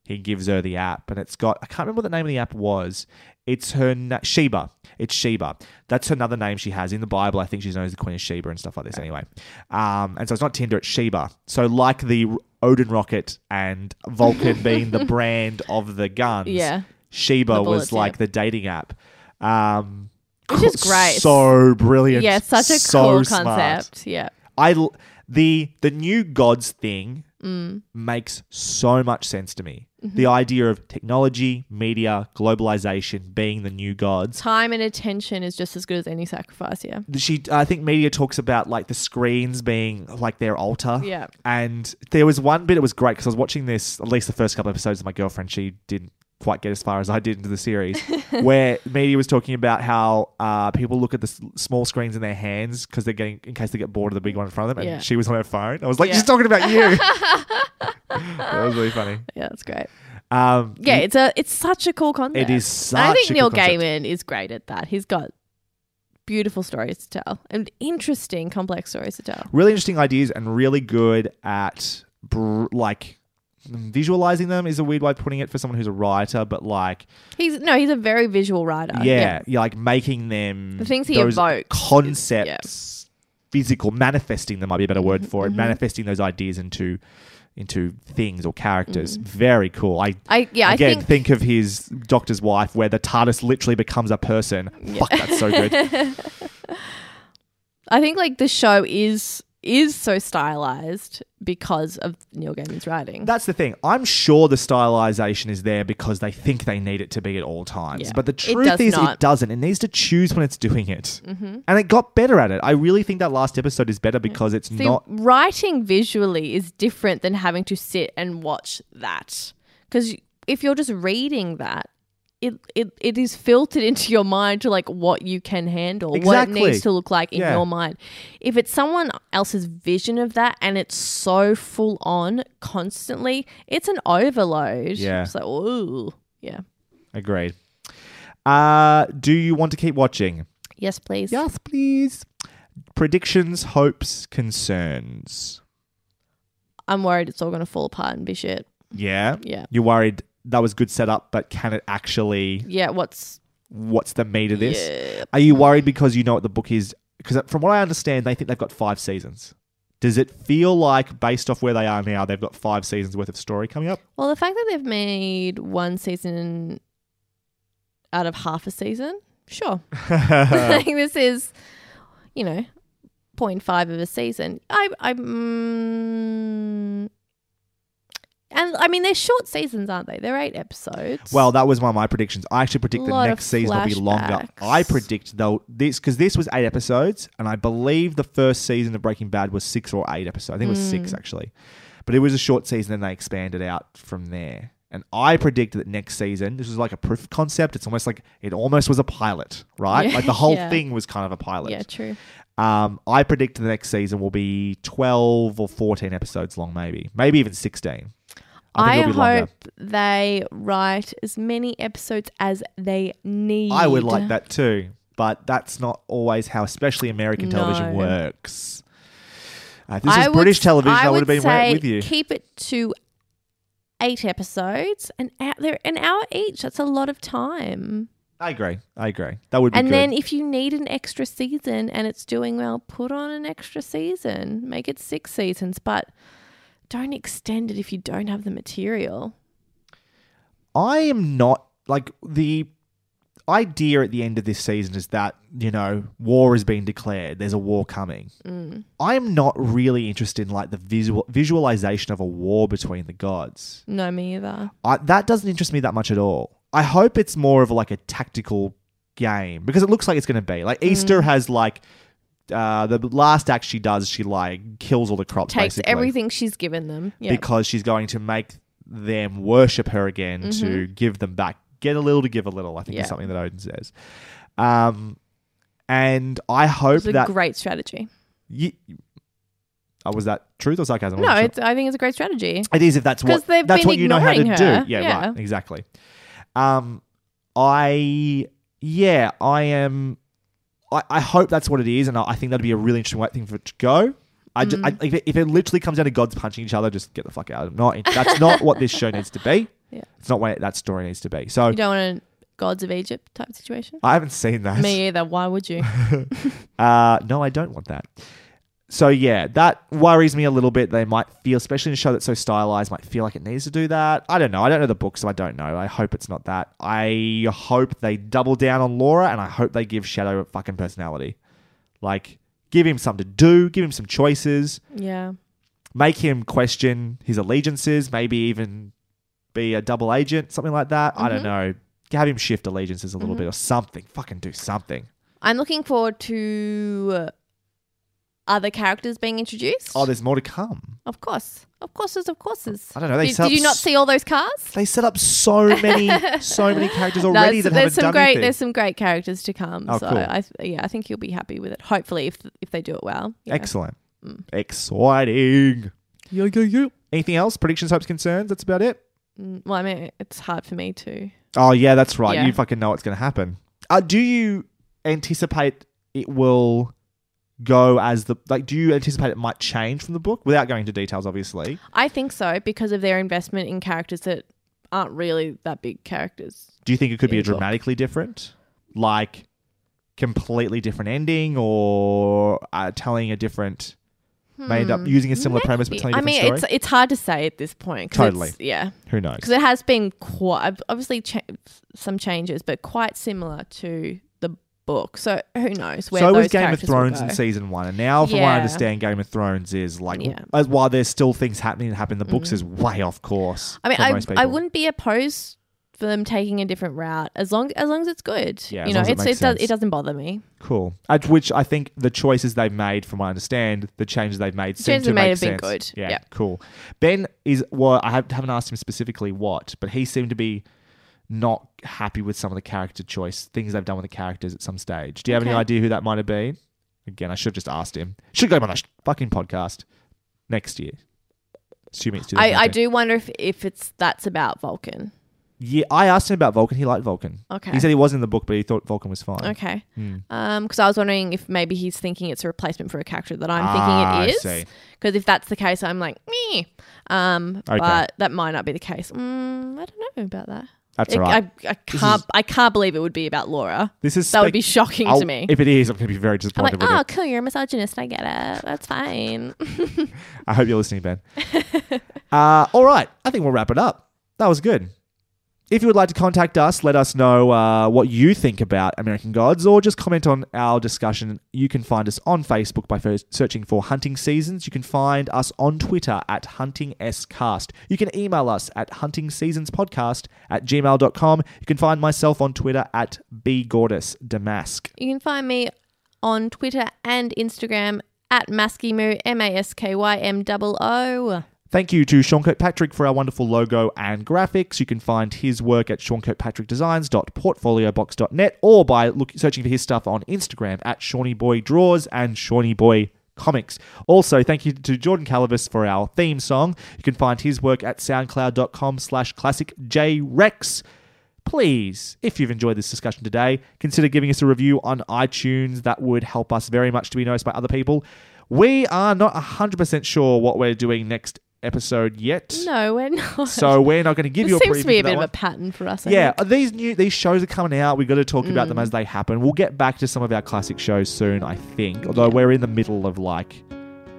he gives her the app, and it's got I can't remember what the name of the app was. It's her na- Sheba. It's Sheba. That's another name she has in the Bible. I think she's known as the Queen of Sheba and stuff like this. Anyway, um, and so it's not Tinder. It's Sheba. So like the Odin rocket and Vulcan being the brand of the guns. Yeah. Sheba was bullets, like yeah. the dating app. Um, Which is great. So brilliant. Yeah, such a so cool smart. concept. Yeah. I l- the the new gods thing Mm. makes so much sense to me. Mm-hmm. The idea of technology, media, globalization being the new gods. Time and attention is just as good as any sacrifice. Yeah. She, I think, media talks about like the screens being like their altar. Yeah. And there was one bit it was great because I was watching this at least the first couple episodes of my girlfriend. She didn't quite get as far as I did into the series, where media was talking about how uh, people look at the s- small screens in their hands because they're getting in case they get bored of the big one in front of them. And Yeah. she was on her phone. I was like, Yeah. she's talking about you. that was really funny. Yeah, that's great. Um, Yeah, it's a it's such a cool concept. It is And I think Neil cool. Gaiman is great at that. He's got beautiful stories to tell and interesting, complex stories to tell. really interesting ideas and really good at br- like visualizing them is a weird way of putting it for someone who's a writer, but like He's no, he's a very visual writer. yeah, yeah, like making them The things he those evokes is- concepts physical, manifesting them might be a better word for Mm-hmm. it, manifesting those ideas into into things or characters. Very cool. I I yeah, Mm-hmm. I again think think of his doctor's wife where the TARDIS literally becomes a person. Fuck, that's so good. I think like the show is is so stylized because of Neil Gaiman's writing. That's the thing. I'm sure the stylization is there because they think they need it to be at all times. Yeah. But the truth does is, not. it doesn't. It needs to choose when it's doing it. Mm-hmm. And it got better at it. I really think that last episode is better because it's See, not. writing visually is different than having to sit and watch that. Because if you're just reading that, it, it, it is filtered into your mind to like what you can handle, what it needs to look like in Yeah. your mind. If it's someone else's vision of that and it's so full on constantly, it's an overload. Yeah. It's like, ooh. Yeah. Agreed. Uh, do you want to keep watching? Yes, please. Yes, please. Predictions, hopes, concerns. I'm worried it's all going to fall apart and be shit. Yeah. Yeah. You're worried that was good setup, but can it actually? Yeah. What's. What's the meat of this? Yeah. Are you worried because you know what the book is? Because from what I understand, they think they've got five seasons. Does it feel like, based off where they are now, they've got five seasons worth of story coming up? Well, the fact that they've made one season out of half a season, sure. I think this is, you know, 0.5 of a season. I, I, mm, and I mean, they're short seasons, aren't they? They're eight episodes. well, that was one of my predictions. I actually predict the Lot of next season will be longer. flashbacks. I predict though this because this was eight episodes, and I believe the first season of Breaking Bad was six or eight episodes. I think it was Hmm. six actually, but it was a short season, and they expanded out from there. And I predict that next season, this was like a proof of concept. It's almost like it almost was a pilot, right? Yeah. Like the whole Yeah. thing was kind of a pilot. Yeah, true. Um, I predict the next season will be 12 or 14 episodes long, maybe. Maybe even 16. I I, it'll longer. hope they write as many episodes as they need. I would like that too, but that's not always how, especially American television works. Uh, this I is would- British television. I, would have been say with you. Keep it to eight episodes, and they're an hour each. That's a lot of time. I agree. I agree. That would be And good. then if you need an extra season and it's doing well, put on an extra season. Make it six seasons, but don't extend it if you don't have the material. I am not like the idea at the end of this season is that you know war has been declared. There's a war coming. Mm. I'm not really interested in like the visual visualization of a war between the gods. No, me either. I, that doesn't interest me that much at all. I hope it's more of like a tactical game because it looks like it's going to be like Mm. Easter has like uh, the last act she does. She like kills all the crops Takes basically everything she's given them. Yeah. because she's going to make them worship her again to Mm-hmm. give them back. Get a little to give a little. I think Yeah. is something that Odin says. Um, and I hope it's a that great strategy. Oh, was that truth or sarcasm? No, sure. it's, I think it's a great strategy. It is if that's what they've that's been what you know how to ignoring do. Yeah, Yeah. right. Exactly. Um, I yeah, I am. I, I hope that's what it is, and I I think that'd be a really interesting way- thing for it to go. I, ju- Mm. I if, it, if it literally comes down to gods punching each other, just get the fuck out. I'm not. That's not what this show needs to be. Yeah. It's not what that story needs to be. So You don't want a gods of Egypt type situation. I haven't seen that. Me either. Why would you? Uh, no, I don't want that. So yeah, that worries me a little bit. They might feel, especially in a show that's so stylized, might feel like it needs to do that. I don't know. I don't know the book, so I don't know. I hope it's not that. I hope they double down on Laura, and I hope they give Shadow a fucking personality. Like, give him something to do, give him some choices, yeah. make him question his allegiances, maybe even be a double agent, something like that. I don't know. Have him shift allegiances a little bit or something. Fucking do something. I'm looking forward to uh, other characters being introduced. Oh, there's more to come. of course. Of course, there's of courses. I don't know, they Did, set did you not s- see all those cars? They set up so many, so many characters No, already it's- that there's haven't some done great anything. there's some great characters to come. Oh, so cool. I yeah, I think you'll be happy with it. Hopefully, if if they do it well. Yeah. Excellent, Mm. exciting. Yeah, yeah, yeah. Anything else? Predictions, hopes, concerns. That's about it. Mm, Well, I mean, it's hard for me to. Oh yeah, that's right. Yeah. You fucking know what's going to happen. Uh, do you anticipate it will go as the like? Do you anticipate it might change from the book without going into details? Obviously, I think so because of their investment in characters that aren't really that big characters. do you think it could be a dramatically different, like completely different ending, or uh, telling a different, may end up using a similar premise but telling a Hmm. I different mean, story? it's it's hard to say at this point. 'cause Totally. it's- yeah, Who knows? because it has been quite obviously cha- some changes, but quite similar to book. So who knows where so those was Game of characters will Thrones in season one, and now, from what I Yeah. understand, Game of Thrones is like, Yeah. Mm. as while there's still things happening that happen in the books, is way off course. I mean, for I, most I people. wouldn't be opposed for them taking a different route as long as long as it's good. Yeah, as you long know, as it it's, makes it does sense. it doesn't bother me. Cool. At which I think the choices they've made, from what I understand, the changes they've made seem changes to they made make have been good. Yeah, Yeah. cool. Ben is well, I have, haven't asked him specifically what, but he seemed to be not happy with some of the character choice things they've done with the characters at some stage. Do you have any idea who that might have been? Again, I should have just asked him. Should go on a sh- fucking podcast next year. Assuming it's I, I do wonder if if it's that's about Vulcan. Yeah, I asked him about Vulcan. He liked Vulcan. Okay. He said he wasn't in the book, but he thought Vulcan was fine. Okay. Hmm. Um, because I was wondering if maybe he's thinking it's a replacement for a character that I'm Ah, thinking it see. is. Because if that's the case, I'm like, me. Um, Okay. but that might not be the case. Mm, I don't know about that. That's It- right. I, I can't. is- I can't believe it would be about Laura. This is That would be shocking I'll- to me. If it is, I'm going to be very I'm disappointed like, with oh, it. cool, you're a misogynist. I get it. That's fine. I hope you're listening, Ben. uh, all right. I think we'll wrap it up. That was good. If you would like to contact us, let us know uh, what you think about American Gods or just comment on our discussion. You can find us on Facebook by first searching for Hunting Seasons. You can find us on Twitter at HuntingScast. You can email us at huntingseasonspodcast at gmail.com. You can find myself on Twitter at bgordisdamask. you can find me on Twitter and Instagram at Maskymoo, M A S K Y M O O. Thank you to Sean Kirkpatrick for our wonderful logo and graphics. You can find his work at seankirkpatrickdesigns.portfoliobox.net or by look, searching for his stuff on Instagram at Shawnee Boy Draws and Shawnee Comics. Also, thank you to Jordan Calavis for our theme song. You can find his work at soundcloud.com slash classicjrex. Please, if you've enjoyed this discussion today, consider giving us a review on iTunes. That would help us very much to be noticed by other people. We are not 100% sure what we're doing next episode yet. No, we're not. So we're not going to give This you a seems preview to be a bit of a pattern for us. I Yeah, think. these new these shows are coming out. We've got to talk about them Mm. as they happen. We'll get back to some of our classic shows soon, I think. Although we're in the middle of like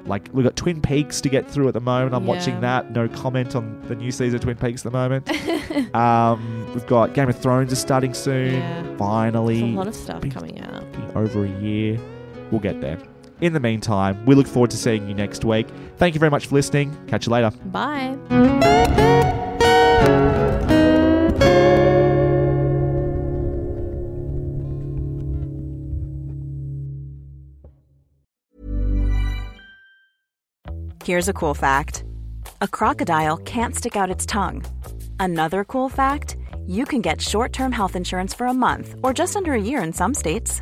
like we've got Twin Peaks to get through at the moment. I'm watching that. No comment on the new season of Twin Peaks at the moment. um, we've got Game of Thrones is starting soon. Yeah. There's Finally, a lot of stuff coming out. over a year. We'll get there. In the meantime, we look forward to seeing you next week. Thank you very much for listening. Catch you later. Bye. Here's a cool fact a crocodile can't stick out its tongue. Another cool fact you can get short term health insurance for a month or just under a year in some states.